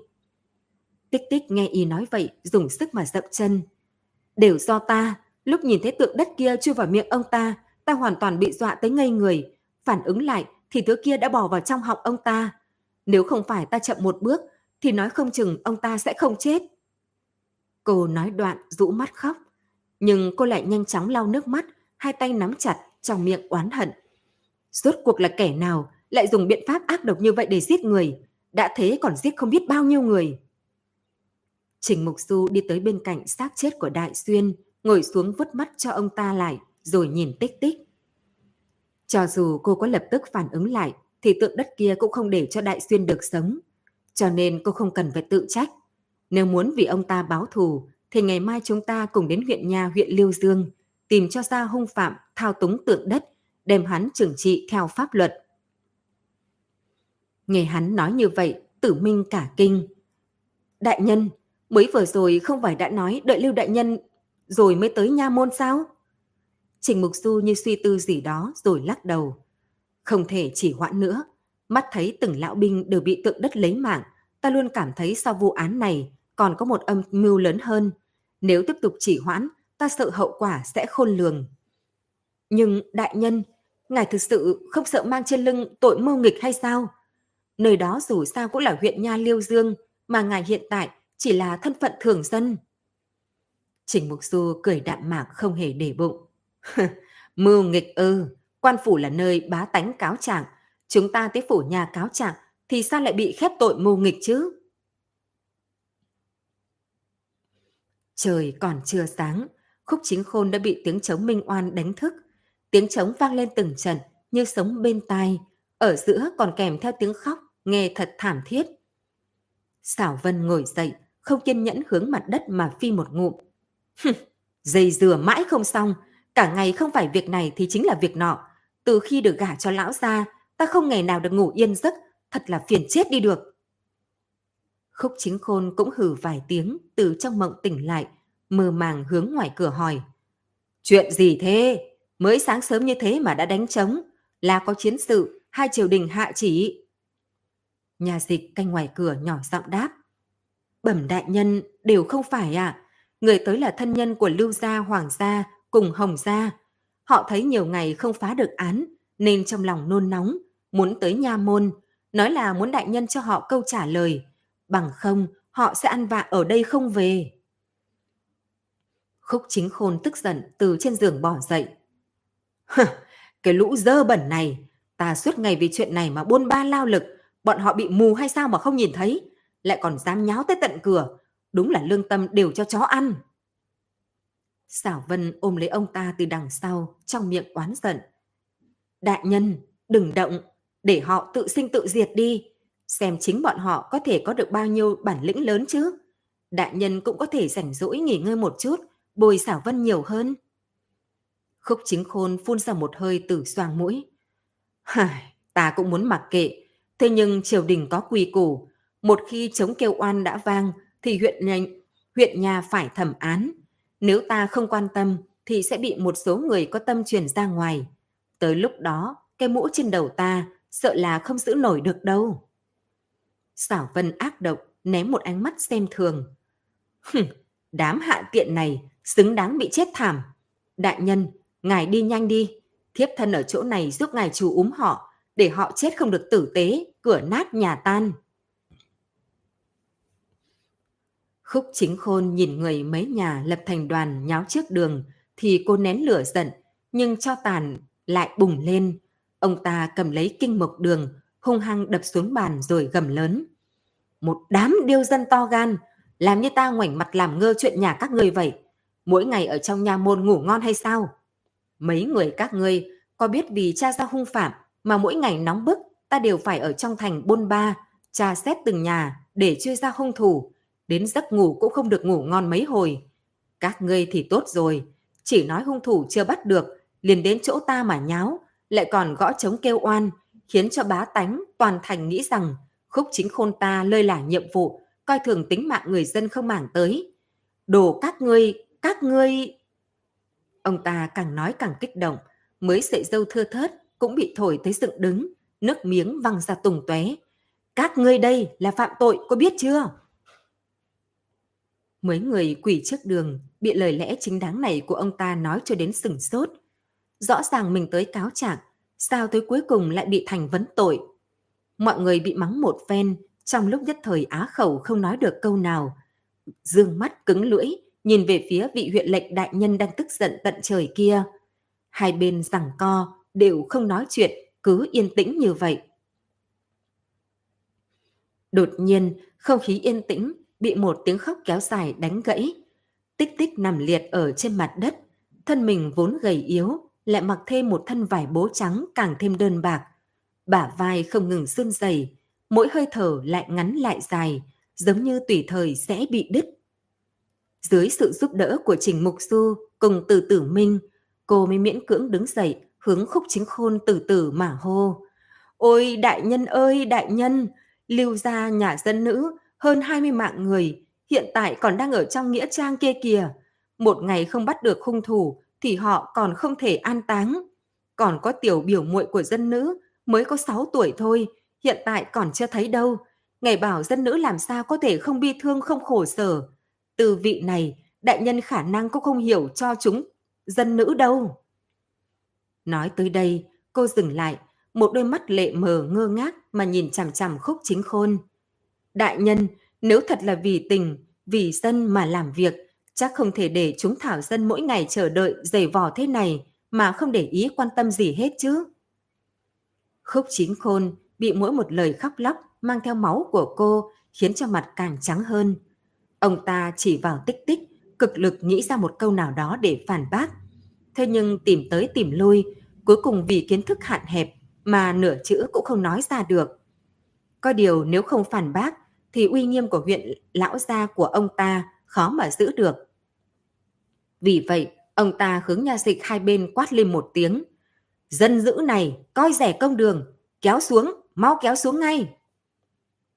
Tích tích nghe y nói vậy, dùng sức mà dậm chân. Đều do ta, lúc nhìn thấy tượng đất kia chui vào miệng ông ta, ta hoàn toàn bị dọa tới ngây người. Phản ứng lại thì thứ kia đã bỏ vào trong họng ông ta. Nếu không phải ta chậm một bước, thì nói không chừng ông ta sẽ không chết. Cô nói đoạn rũ mắt khóc, nhưng cô lại nhanh chóng lau nước mắt, hai tay nắm chặt trong miệng oán hận. Rốt cuộc là kẻ nào lại dùng biện pháp ác độc như vậy để giết người, đã thế còn giết không biết bao nhiêu người. Trình Mục Du đi tới bên cạnh xác chết của Đại Xuyên, ngồi xuống vứt mắt cho ông ta lại, rồi nhìn tích tích. Cho dù cô có lập tức phản ứng lại, thì tượng đất kia cũng không để cho Đại Xuyên được sống. Cho nên cô không cần phải tự trách. Nếu muốn vì ông ta báo thù, thì ngày mai chúng ta cùng đến huyện nhà huyện Liêu Dương, tìm cho ra hung phạm thao túng tượng đất, đem hắn trừng trị theo pháp luật. Nghe hắn nói như vậy, tử minh cả kinh. Đại nhân, mới vừa rồi không phải đã nói đợi lưu đại nhân rồi mới tới nha môn sao? Trình Mục Du như suy tư gì đó rồi lắc đầu. Không thể chỉ hoãn nữa. Mắt thấy từng lão binh đều bị tượng đất lấy mạng. Ta luôn cảm thấy sau vụ án này còn có một âm mưu lớn hơn. Nếu tiếp tục chỉ hoãn, ta sợ hậu quả sẽ khôn lường. Nhưng đại nhân, ngài thực sự không sợ mang trên lưng tội mưu nghịch hay sao? Nơi đó dù sao cũng là huyện Nha Liêu Dương, mà ngài hiện tại chỉ là thân phận thường dân. Trình Mục Du cười đạm mạc không hề để bụng. Mưu nghịch ư, quan phủ là nơi bá tánh cáo trạng, chúng ta tới phủ nhà cáo trạng thì sao lại bị khép tội mưu nghịch chứ? Trời còn chưa sáng, khúc chính khôn đã bị tiếng trống minh oan đánh thức. Tiếng trống vang lên từng trận như sống bên tai, ở giữa còn kèm theo tiếng khóc, nghe thật thảm thiết. Xảo Vân ngồi dậy, không kiên nhẫn hướng mặt đất mà phi một ngụm. Dây dừa mãi không xong, cả ngày không phải việc này thì chính là việc nọ. Từ khi được gả cho lão ra, ta không ngày nào được ngủ yên giấc, thật là phiền chết đi được. Khúc chính khôn cũng hừ vài tiếng từ trong mộng tỉnh lại, mơ màng hướng ngoài cửa hỏi. Chuyện gì thế? Mới sáng sớm như thế mà đã đánh trống, là có chiến sự, hai triều đình hạ chỉ. Nhà dịch canh ngoài cửa nhỏ giọng đáp. Bẩm đại nhân đều không phải à, người tới là thân nhân của Lưu Gia, Hoàng Gia cùng Hồng Gia. Họ thấy nhiều ngày không phá được án, nên trong lòng nôn nóng, muốn tới nha môn, nói là muốn đại nhân cho họ câu trả lời. Bằng không, họ sẽ ăn vạ ở đây không về. Khúc chính khôn tức giận từ trên giường bỏ dậy. cái lũ dơ bẩn này, ta suốt ngày vì chuyện này mà buôn ba lao lực, bọn họ bị mù hay sao mà không nhìn thấy, lại còn dám nháo tới tận cửa, đúng là lương tâm đều cho chó ăn. Xảo Vân ôm lấy ông ta từ đằng sau, trong miệng oán giận. Đại nhân, đừng động, để họ tự sinh tự diệt đi, xem chính bọn họ có thể có được bao nhiêu bản lĩnh lớn chứ. Đại nhân cũng có thể rảnh rỗi nghỉ ngơi một chút, bồi xảo vân nhiều hơn. Khúc chính khôn phun ra một hơi từ xoang mũi. Hài, ta cũng muốn mặc kệ, thế nhưng triều đình có quy củ, một khi chống kêu oan đã vang thì huyện nhà, huyện nhà phải thẩm án. Nếu ta không quan tâm thì sẽ bị một số người có tâm truyền ra ngoài. Tới lúc đó, cái mũ trên đầu ta sợ là không giữ nổi được đâu. Xảo Vân ác độc ném một ánh mắt xem thường. hừ đám hạ tiện này xứng đáng bị chết thảm. Đại nhân, ngài đi nhanh đi, thiếp thân ở chỗ này giúp ngài chú úm họ, để họ chết không được tử tế, cửa nát nhà tan. Khúc chính khôn nhìn người mấy nhà lập thành đoàn nháo trước đường, thì cô nén lửa giận, nhưng cho tàn lại bùng lên. Ông ta cầm lấy kinh mộc đường, hung hăng đập xuống bàn rồi gầm lớn. Một đám điêu dân to gan, làm như ta ngoảnh mặt làm ngơ chuyện nhà các ngươi vậy. Mỗi ngày ở trong nhà môn ngủ ngon hay sao? Mấy người các ngươi có biết vì cha ra hung phạm mà mỗi ngày nóng bức ta đều phải ở trong thành bôn ba, tra xét từng nhà để truy ra hung thủ. Đến giấc ngủ cũng không được ngủ ngon mấy hồi. Các ngươi thì tốt rồi, chỉ nói hung thủ chưa bắt được, liền đến chỗ ta mà nháo, lại còn gõ trống kêu oan, khiến cho bá tánh toàn thành nghĩ rằng khúc chính khôn ta lơi lả nhiệm vụ, coi thường tính mạng người dân không màng tới. Đồ các ngươi, các ngươi... Ông ta càng nói càng kích động, mới sợi dâu thưa thớt cũng bị thổi tới dựng đứng, nước miếng văng ra tùng tóe. Các ngươi đây là phạm tội, có biết chưa? Mấy người quỷ trước đường bị lời lẽ chính đáng này của ông ta nói cho đến sừng sốt. Rõ ràng mình tới cáo trạng, sao tới cuối cùng lại bị thành vấn tội. Mọi người bị mắng một phen, trong lúc nhất thời á khẩu không nói được câu nào. Dương mắt cứng lưỡi, nhìn về phía vị huyện lệnh đại nhân đang tức giận tận trời kia. Hai bên rằng co, đều không nói chuyện, cứ yên tĩnh như vậy. Đột nhiên, không khí yên tĩnh bị một tiếng khóc kéo dài đánh gãy. Tích tích nằm liệt ở trên mặt đất, thân mình vốn gầy yếu, lại mặc thêm một thân vải bố trắng càng thêm đơn bạc. Bả vai không ngừng run rẩy, mỗi hơi thở lại ngắn lại dài, giống như tùy thời sẽ bị đứt. Dưới sự giúp đỡ của Trình Mục Du cùng từ tử minh, cô mới miễn cưỡng đứng dậy, hướng khúc chính khôn từ từ mà hô. Ôi đại nhân ơi đại nhân, lưu gia nhà dân nữ, hơn 20 mạng người, hiện tại còn đang ở trong nghĩa trang kia kìa. Một ngày không bắt được hung thủ thì họ còn không thể an táng. Còn có tiểu biểu muội của dân nữ, mới có 6 tuổi thôi, hiện tại còn chưa thấy đâu. Ngày bảo dân nữ làm sao có thể không bi thương không khổ sở. Từ vị này, đại nhân khả năng cũng không hiểu cho chúng dân nữ đâu. Nói tới đây, cô dừng lại, một đôi mắt lệ mờ ngơ ngác mà nhìn chằm chằm khúc chính khôn. Đại nhân, nếu thật là vì tình, vì dân mà làm việc, chắc không thể để chúng thảo dân mỗi ngày chờ đợi giày vò thế này mà không để ý quan tâm gì hết chứ. Khúc chính khôn bị mỗi một lời khóc lóc mang theo máu của cô khiến cho mặt càng trắng hơn. Ông ta chỉ vào tích tích, cực lực nghĩ ra một câu nào đó để phản bác. Thế nhưng tìm tới tìm lui, cuối cùng vì kiến thức hạn hẹp mà nửa chữ cũng không nói ra được. Có điều nếu không phản bác thì uy nghiêm của huyện lão gia của ông ta khó mà giữ được. Vì vậy, ông ta hướng nha dịch hai bên quát lên một tiếng. Dân dữ này, coi rẻ công đường, kéo xuống, mau kéo xuống ngay.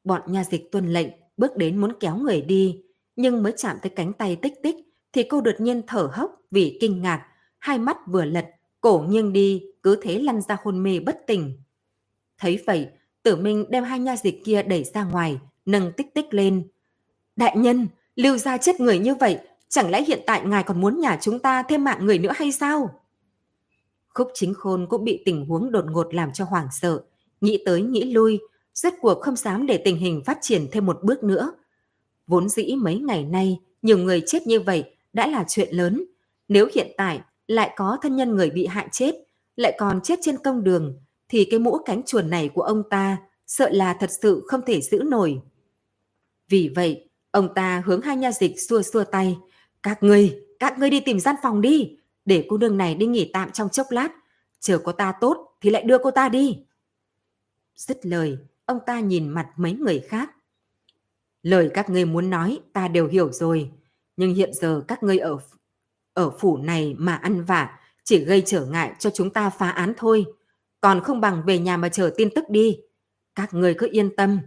Bọn nha dịch tuân lệnh, bước đến muốn kéo người đi, nhưng mới chạm tới cánh tay tích tích thì cô đột nhiên thở hốc vì kinh ngạc, hai mắt vừa lật, cổ nghiêng đi, cứ thế lăn ra hôn mê bất tỉnh. Thấy vậy, tử minh đem hai nha dịch kia đẩy ra ngoài, nâng tích tích lên. Đại nhân, lưu gia chết người như vậy, chẳng lẽ hiện tại ngài còn muốn nhà chúng ta thêm mạng người nữa hay sao? Khúc chính khôn cũng bị tình huống đột ngột làm cho hoảng sợ, nghĩ tới nghĩ lui, rốt cuộc không dám để tình hình phát triển thêm một bước nữa. Vốn dĩ mấy ngày nay, nhiều người chết như vậy đã là chuyện lớn. Nếu hiện tại lại có thân nhân người bị hại chết, lại còn chết trên công đường, thì cái mũ cánh chuồn này của ông ta sợ là thật sự không thể giữ nổi. Vì vậy, ông ta hướng hai nha dịch xua xua tay. Các ngươi, các ngươi đi tìm gian phòng đi, để cô nương này đi nghỉ tạm trong chốc lát. Chờ có ta tốt thì lại đưa cô ta đi. Dứt lời, ông ta nhìn mặt mấy người khác. Lời các ngươi muốn nói ta đều hiểu rồi, nhưng hiện giờ các ngươi ở ở phủ này mà ăn vạ chỉ gây trở ngại cho chúng ta phá án thôi, còn không bằng về nhà mà chờ tin tức đi. Các người cứ yên tâm,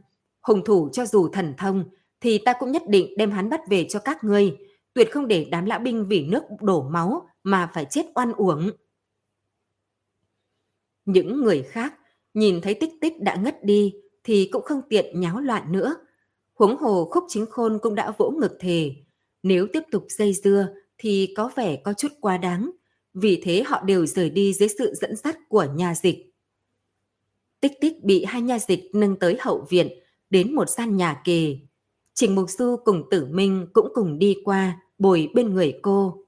hung thủ cho dù thần thông thì ta cũng nhất định đem hắn bắt về cho các ngươi, tuyệt không để đám lão binh vì nước đổ máu mà phải chết oan uổng. Những người khác nhìn thấy tích tích đã ngất đi thì cũng không tiện nháo loạn nữa. Huống hồ khúc chính khôn cũng đã vỗ ngực thề. Nếu tiếp tục dây dưa thì có vẻ có chút quá đáng. Vì thế họ đều rời đi dưới sự dẫn dắt của nhà dịch. Tích tích bị hai nhà dịch nâng tới hậu viện, đến một gian nhà kề. Trình Mục Du cùng Tử Minh cũng cùng đi qua, bồi bên người cô.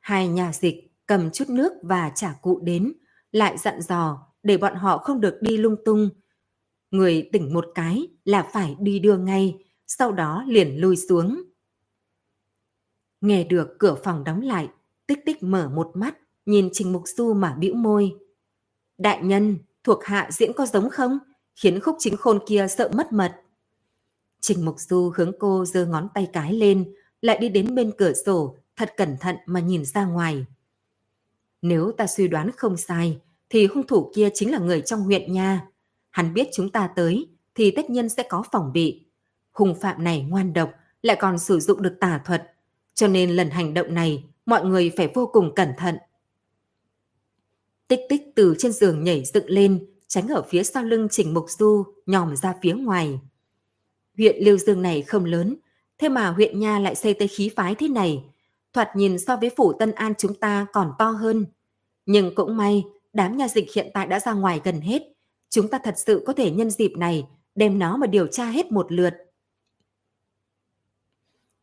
Hai nhà dịch cầm chút nước và trả cụ đến, lại dặn dò để bọn họ không được đi lung tung. Người tỉnh một cái là phải đi đưa ngay, sau đó liền lui xuống. Nghe được cửa phòng đóng lại, tích tích mở một mắt, nhìn Trình Mục Du mà bĩu môi. Đại nhân, thuộc hạ diễn có giống không? Khiến khúc chính khôn kia sợ mất mật. Trình Mục Du hướng cô giơ ngón tay cái lên, lại đi đến bên cửa sổ, thật cẩn thận mà nhìn ra ngoài. Nếu ta suy đoán không sai, thì hung thủ kia chính là người trong huyện nha. Hắn biết chúng ta tới, thì tất nhiên sẽ có phòng bị. Hùng phạm này ngoan độc, lại còn sử dụng được tà thuật. Cho nên lần hành động này, mọi người phải vô cùng cẩn thận. Tích tích từ trên giường nhảy dựng lên, tránh ở phía sau lưng Trình Mục Du, nhòm ra phía ngoài. Huyện Liêu Dương này không lớn, thế mà huyện Nha lại xây tới khí phái thế này. Thoạt nhìn so với phủ Tân An chúng ta còn to hơn. Nhưng cũng may, đám nhà dịch hiện tại đã ra ngoài gần hết. Chúng ta thật sự có thể nhân dịp này đem nó mà điều tra hết một lượt.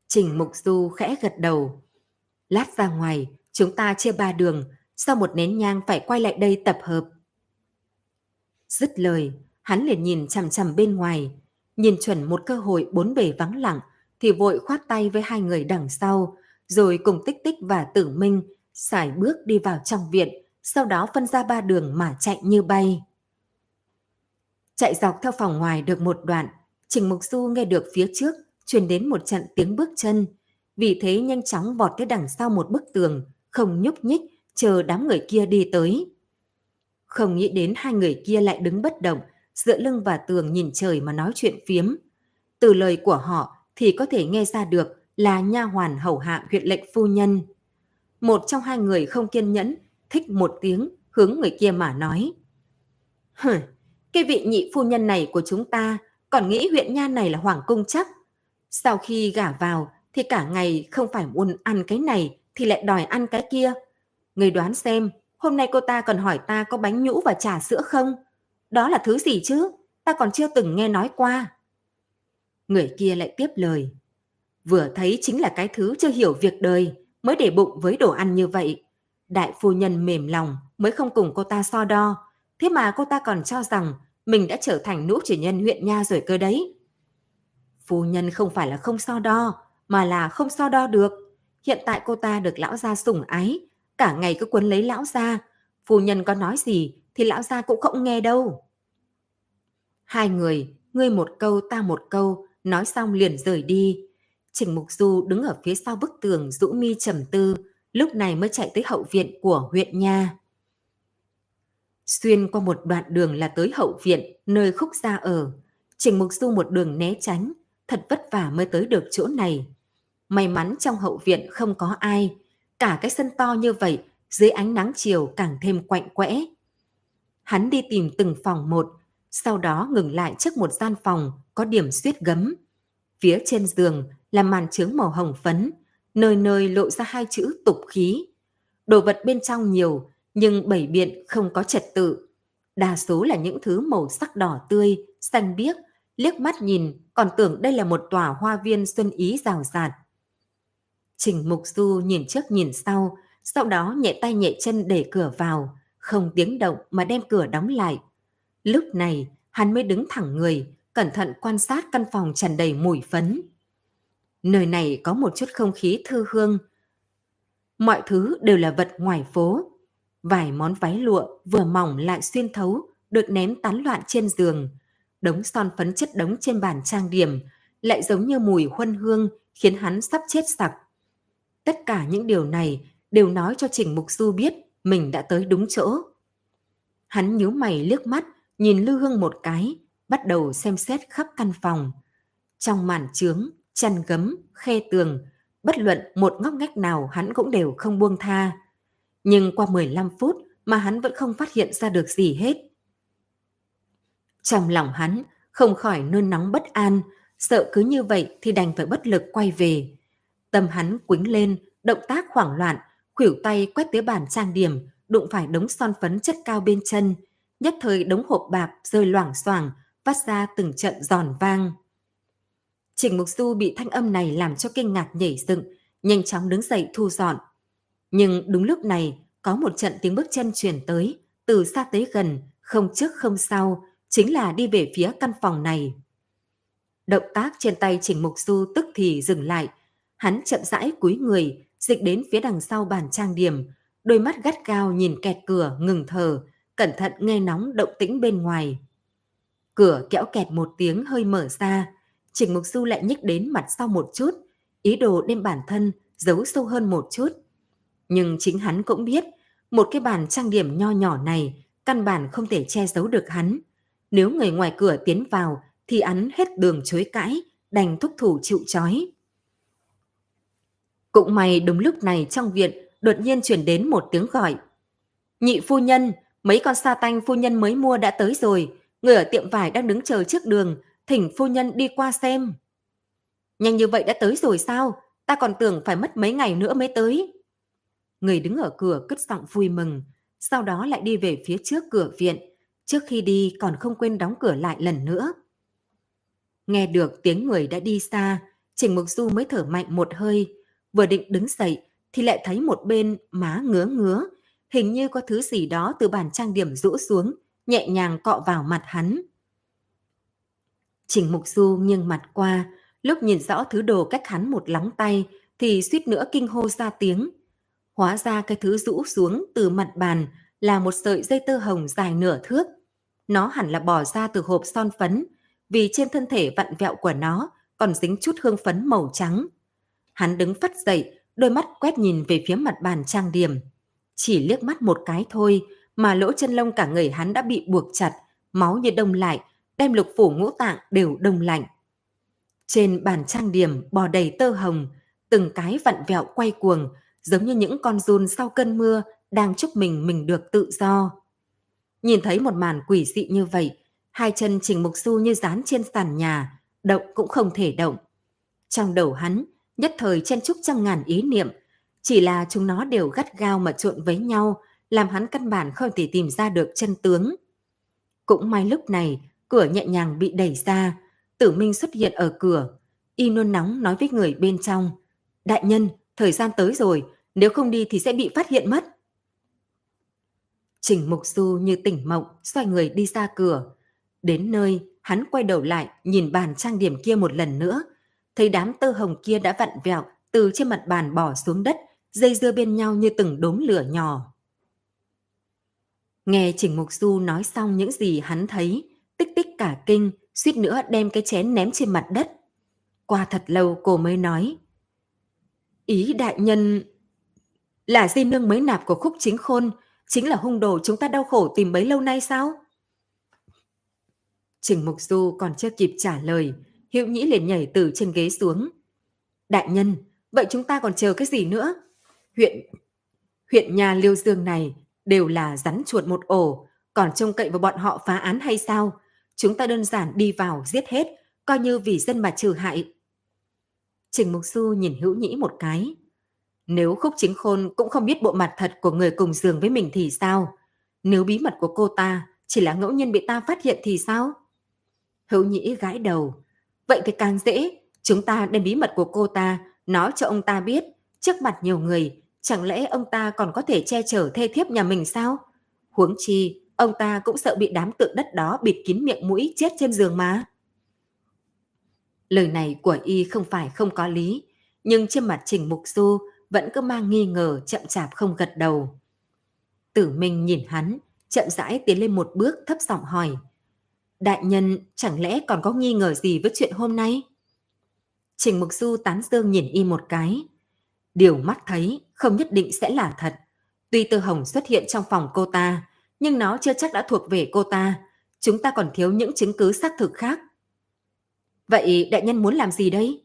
Trình Mục Du khẽ gật đầu. Lát ra ngoài, chúng ta chia ba đường, sau một nén nhang phải quay lại đây tập hợp. Dứt lời, hắn liền nhìn chằm chằm bên ngoài, nhìn chuẩn một cơ hội bốn bề vắng lặng, thì vội khoát tay với hai người đằng sau, rồi cùng tích tích và tử minh, xài bước đi vào trong viện, sau đó phân ra ba đường mà chạy như bay. Chạy dọc theo phòng ngoài được một đoạn, Trình Mục Du nghe được phía trước truyền đến một trận tiếng bước chân, vì thế nhanh chóng vọt tới đằng sau một bức tường, không nhúc nhích, chờ đám người kia đi tới. Không nghĩ đến hai người kia lại đứng bất động, dựa lưng vào tường nhìn trời mà nói chuyện phiếm. Từ lời của họ thì có thể nghe ra được là nha hoàn hầu hạ huyện lệnh phu nhân. Một trong hai người không kiên nhẫn, thích một tiếng, hướng người kia mà nói. Hừ, cái vị nhị phu nhân này của chúng ta còn nghĩ huyện nha này là hoàng cung chắc. Sau khi gả vào thì cả ngày không phải muốn ăn cái này thì lại đòi ăn cái kia. Người đoán xem, hôm nay cô ta còn hỏi ta có bánh nhũ và trà sữa không? Đó là thứ gì chứ? Ta còn chưa từng nghe nói qua. Người kia lại tiếp lời. Vừa thấy chính là cái thứ chưa hiểu việc đời, mới để bụng với đồ ăn như vậy. Đại phu nhân mềm lòng mới không cùng cô ta so đo. Thế mà cô ta còn cho rằng mình đã trở thành nữ chủ nhân huyện nha rồi cơ đấy. Phu nhân không phải là không so đo, mà là không so đo được. Hiện tại cô ta được lão gia sủng ái, cả ngày cứ quấn lấy lão gia. Phu nhân có nói gì thì lão gia cũng không nghe đâu. Hai người, ngươi một câu ta một câu, nói xong liền rời đi. Trình Mục Du đứng ở phía sau bức tường rũ mi trầm tư, lúc này mới chạy tới hậu viện của huyện Nha. Xuyên qua một đoạn đường là tới hậu viện, nơi khúc gia ở. Trình Mục Du một đường né tránh, thật vất vả mới tới được chỗ này. May mắn trong hậu viện không có ai, cả cái sân to như vậy dưới ánh nắng chiều càng thêm quạnh quẽ. Hắn đi tìm từng phòng một, sau đó ngừng lại trước một gian phòng có điểm suyết gấm. Phía trên giường là màn trướng màu hồng phấn, nơi nơi lộ ra hai chữ tục khí. Đồ vật bên trong nhiều, nhưng bảy biện không có trật tự. Đa số là những thứ màu sắc đỏ tươi, xanh biếc, liếc mắt nhìn còn tưởng đây là một tòa hoa viên xuân ý rào rạt. Trình Mục Du nhìn trước nhìn sau, sau đó nhẹ tay nhẹ chân để cửa vào, không tiếng động mà đem cửa đóng lại. Lúc này, hắn mới đứng thẳng người, cẩn thận quan sát căn phòng tràn đầy mùi phấn. Nơi này có một chút không khí thư hương. Mọi thứ đều là vật ngoài phố. Vài món váy lụa vừa mỏng lại xuyên thấu, được ném tán loạn trên giường. Đống son phấn chất đống trên bàn trang điểm, lại giống như mùi huân hương khiến hắn sắp chết sặc. Tất cả những điều này đều nói cho Trình Mục Du biết mình đã tới đúng chỗ. Hắn nhíu mày liếc mắt, nhìn Lư Hương một cái, bắt đầu xem xét khắp căn phòng. Trong màn trướng, chăn gấm, khe tường, bất luận một ngóc ngách nào hắn cũng đều không buông tha. Nhưng qua 15 phút mà hắn vẫn không phát hiện ra được gì hết. Trong lòng hắn không khỏi nôn nóng bất an, sợ cứ như vậy thì đành phải bất lực quay về. Tâm hắn quính lên, động tác hoảng loạn, khuỷu tay quét tới bàn trang điểm, đụng phải đống son phấn chất cao bên chân, nhất thời đống hộp bạc rơi loảng xoảng, phát ra từng trận giòn vang. Trình Mục Du bị thanh âm này làm cho kinh ngạc nhảy dựng, nhanh chóng đứng dậy thu dọn. Nhưng đúng lúc này, có một trận tiếng bước chân chuyển tới, từ xa tới gần, không trước không sau, chính là đi về phía căn phòng này. Động tác trên tay Trình Mục Du tức thì dừng lại, hắn chậm rãi cúi người, dịch đến phía đằng sau bàn trang điểm, đôi mắt gắt cao nhìn kẹt cửa ngừng thở, cẩn thận nghe nóng động tĩnh bên ngoài. Cửa kéo kẹt một tiếng hơi mở ra, Trình Mục Du lại nhích đến mặt sau một chút, ý đồ đem bản thân giấu sâu hơn một chút. Nhưng chính hắn cũng biết, một cái bàn trang điểm nho nhỏ này căn bản không thể che giấu được hắn. Nếu người ngoài cửa tiến vào thì hắn hết đường chối cãi, đành thúc thủ chịu chói. Cũng may đúng lúc này trong viện đột nhiên chuyển đến một tiếng gọi. Nhị phu nhân, mấy con sa tanh phu nhân mới mua đã tới rồi, người ở tiệm vải đang đứng chờ trước đường, thỉnh phu nhân đi qua xem. Nhanh như vậy đã tới rồi sao? Ta còn tưởng phải mất mấy ngày nữa mới tới. Người đứng ở cửa cất giọng vui mừng, sau đó lại đi về phía trước cửa viện. Trước khi đi còn không quên đóng cửa lại lần nữa. Nghe được tiếng người đã đi xa, Trình Mục Du mới thở mạnh một hơi, vừa định đứng dậy thì lại thấy một bên má ngứa ngứa, hình như có thứ gì đó từ bàn trang điểm rũ xuống, nhẹ nhàng cọ vào mặt hắn. Trình Mục Du nghiêng mặt qua, lúc nhìn rõ thứ đồ cách hắn một lóng tay thì suýt nữa kinh hô ra tiếng. Hóa ra cái thứ rũ xuống từ mặt bàn là một sợi dây tơ hồng dài nửa thước. Nó hẳn là bỏ ra từ hộp son phấn, vì trên thân thể vặn vẹo của nó còn dính chút hương phấn màu trắng. Hắn đứng phất dậy, đôi mắt quét nhìn về phía mặt bàn trang điểm. Chỉ liếc mắt một cái thôi mà lỗ chân lông cả người hắn đã bị buộc chặt, máu như đông lại, đem lục phủ ngũ tạng đều đông lạnh. Trên bàn trang điểm bò đầy tơ hồng, từng cái vặn vẹo quay cuồng, giống như những con run sau cơn mưa đang chúc mình mình được tự do. Nhìn thấy một màn quỷ dị như vậy, hai chân Trình Mục Du như dán trên sàn nhà, động cũng không thể động. Trong đầu hắn, nhất thời chen chúc trăm ngàn ý niệm, chỉ là chúng nó đều gắt gao mà trộn với nhau, làm hắn căn bản không thể tìm ra được chân tướng. Cũng may lúc này, cửa nhẹ nhàng bị đẩy ra, tử minh xuất hiện ở cửa. Y nôn nóng nói với người bên trong, đại nhân, thời gian tới rồi, nếu không đi thì sẽ bị phát hiện mất. Trình Mục Du như tỉnh mộng, xoay người đi ra cửa. Đến nơi, hắn quay đầu lại, nhìn bàn trang điểm kia một lần nữa. Thấy đám tơ hồng kia đã vặn vẹo, từ trên mặt bàn bỏ xuống đất, dây dưa bên nhau như từng đốm lửa nhỏ. Nghe Trình Mục Du nói xong những gì hắn thấy, tích tích cả kinh, suýt nữa đem cái chén ném trên mặt đất. Qua thật lâu cô mới nói. Ý đại nhân là di nương mới nạp của khúc chính khôn, chính là hung đồ chúng ta đau khổ tìm bấy lâu nay sao? Trình Mục Du còn chưa kịp trả lời, Hữu Nhĩ liền nhảy từ trên ghế xuống. Đại nhân, vậy chúng ta còn chờ cái gì nữa? Huyện Huyện nhà Liêu Dương này đều là rắn chuột một ổ, còn trông cậy vào bọn họ phá án hay sao? Chúng ta đơn giản đi vào giết hết, coi như vì dân mà trừ hại. Trình Mục Du nhìn hữu nhĩ một cái. Nếu khúc chính khôn cũng không biết bộ mặt thật của người cùng giường với mình thì sao? Nếu bí mật của cô ta chỉ là ngẫu nhiên bị ta phát hiện thì sao? Hữu nhĩ gãi đầu. Vậy thì càng dễ, chúng ta đem bí mật của cô ta nói cho ông ta biết trước mặt nhiều người, chẳng lẽ ông ta còn có thể che chở thê thiếp nhà mình sao? Huống chi, ông ta cũng sợ bị đám tượng đất đó bịt kín miệng mũi chết trên giường mà. Lời này của y không phải không có lý, nhưng trên mặt Trình Mục Du vẫn cứ mang nghi ngờ chậm chạp không gật đầu. Tử Minh nhìn hắn, chậm rãi tiến lên một bước thấp giọng hỏi. Đại nhân chẳng lẽ còn có nghi ngờ gì với chuyện hôm nay? Trình Mục Du tán dương nhìn y một cái. Điều mắt thấy không nhất định sẽ là thật. Tuy Tư Hồng xuất hiện trong phòng cô ta, nhưng nó chưa chắc đã thuộc về cô ta. Chúng ta còn thiếu những chứng cứ xác thực khác. Vậy đại nhân muốn làm gì đây?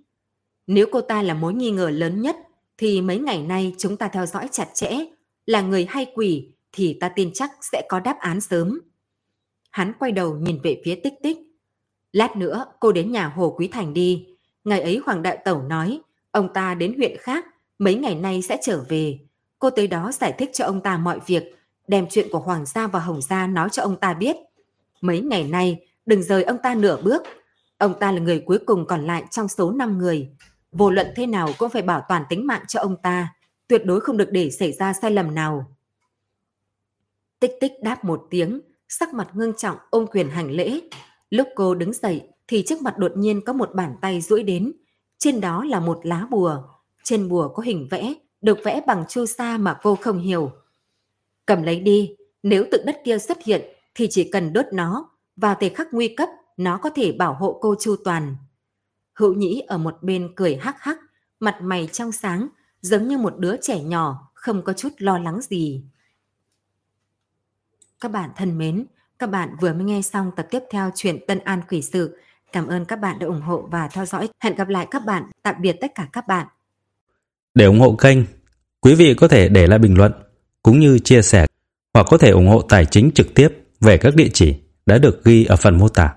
Nếu cô ta là mối nghi ngờ lớn nhất, thì mấy ngày nay chúng ta theo dõi chặt chẽ, là người hay quỷ thì ta tin chắc sẽ có đáp án sớm. Hắn quay đầu nhìn về phía tích tích. Lát nữa cô đến nhà Hồ Quý Thành đi. Ngày ấy Hoàng Đại Tẩu nói, ông ta đến huyện khác, mấy ngày nay sẽ trở về. Cô tới đó giải thích cho ông ta mọi việc, đem chuyện của Hoàng gia và Hồng gia nói cho ông ta biết. Mấy ngày nay, đừng rời ông ta nửa bước. Ông ta là người cuối cùng còn lại trong số 5 người. Vô luận thế nào cũng phải bảo toàn tính mạng cho ông ta, tuyệt đối không được để xảy ra sai lầm nào. Tích tích đáp một tiếng, sắc mặt ngưng trọng ôm quyền hành lễ. Lúc cô đứng dậy thì trước mặt đột nhiên có một bàn tay duỗi đến. Trên đó là một lá bùa. Trên bùa có hình vẽ, được vẽ bằng chu sa mà cô không hiểu. Cầm lấy đi, nếu tự đất kia xuất hiện thì chỉ cần đốt nó, vào thời khắc nguy cấp nó có thể bảo hộ cô chu toàn. Hữu nhĩ ở một bên cười hắc hắc, mặt mày trong sáng, giống như một đứa trẻ nhỏ, không có chút lo lắng gì. Các bạn thân mến, các bạn vừa mới nghe xong tập tiếp theo chuyện Tân An Quỷ Sự. Cảm ơn các bạn đã ủng hộ và theo dõi. Hẹn gặp lại các bạn. Tạm biệt tất cả các bạn. Để ủng hộ kênh, quý vị có thể để lại bình luận cũng như chia sẻ hoặc có thể ủng hộ tài chính trực tiếp về các địa chỉ đã được ghi ở phần mô tả.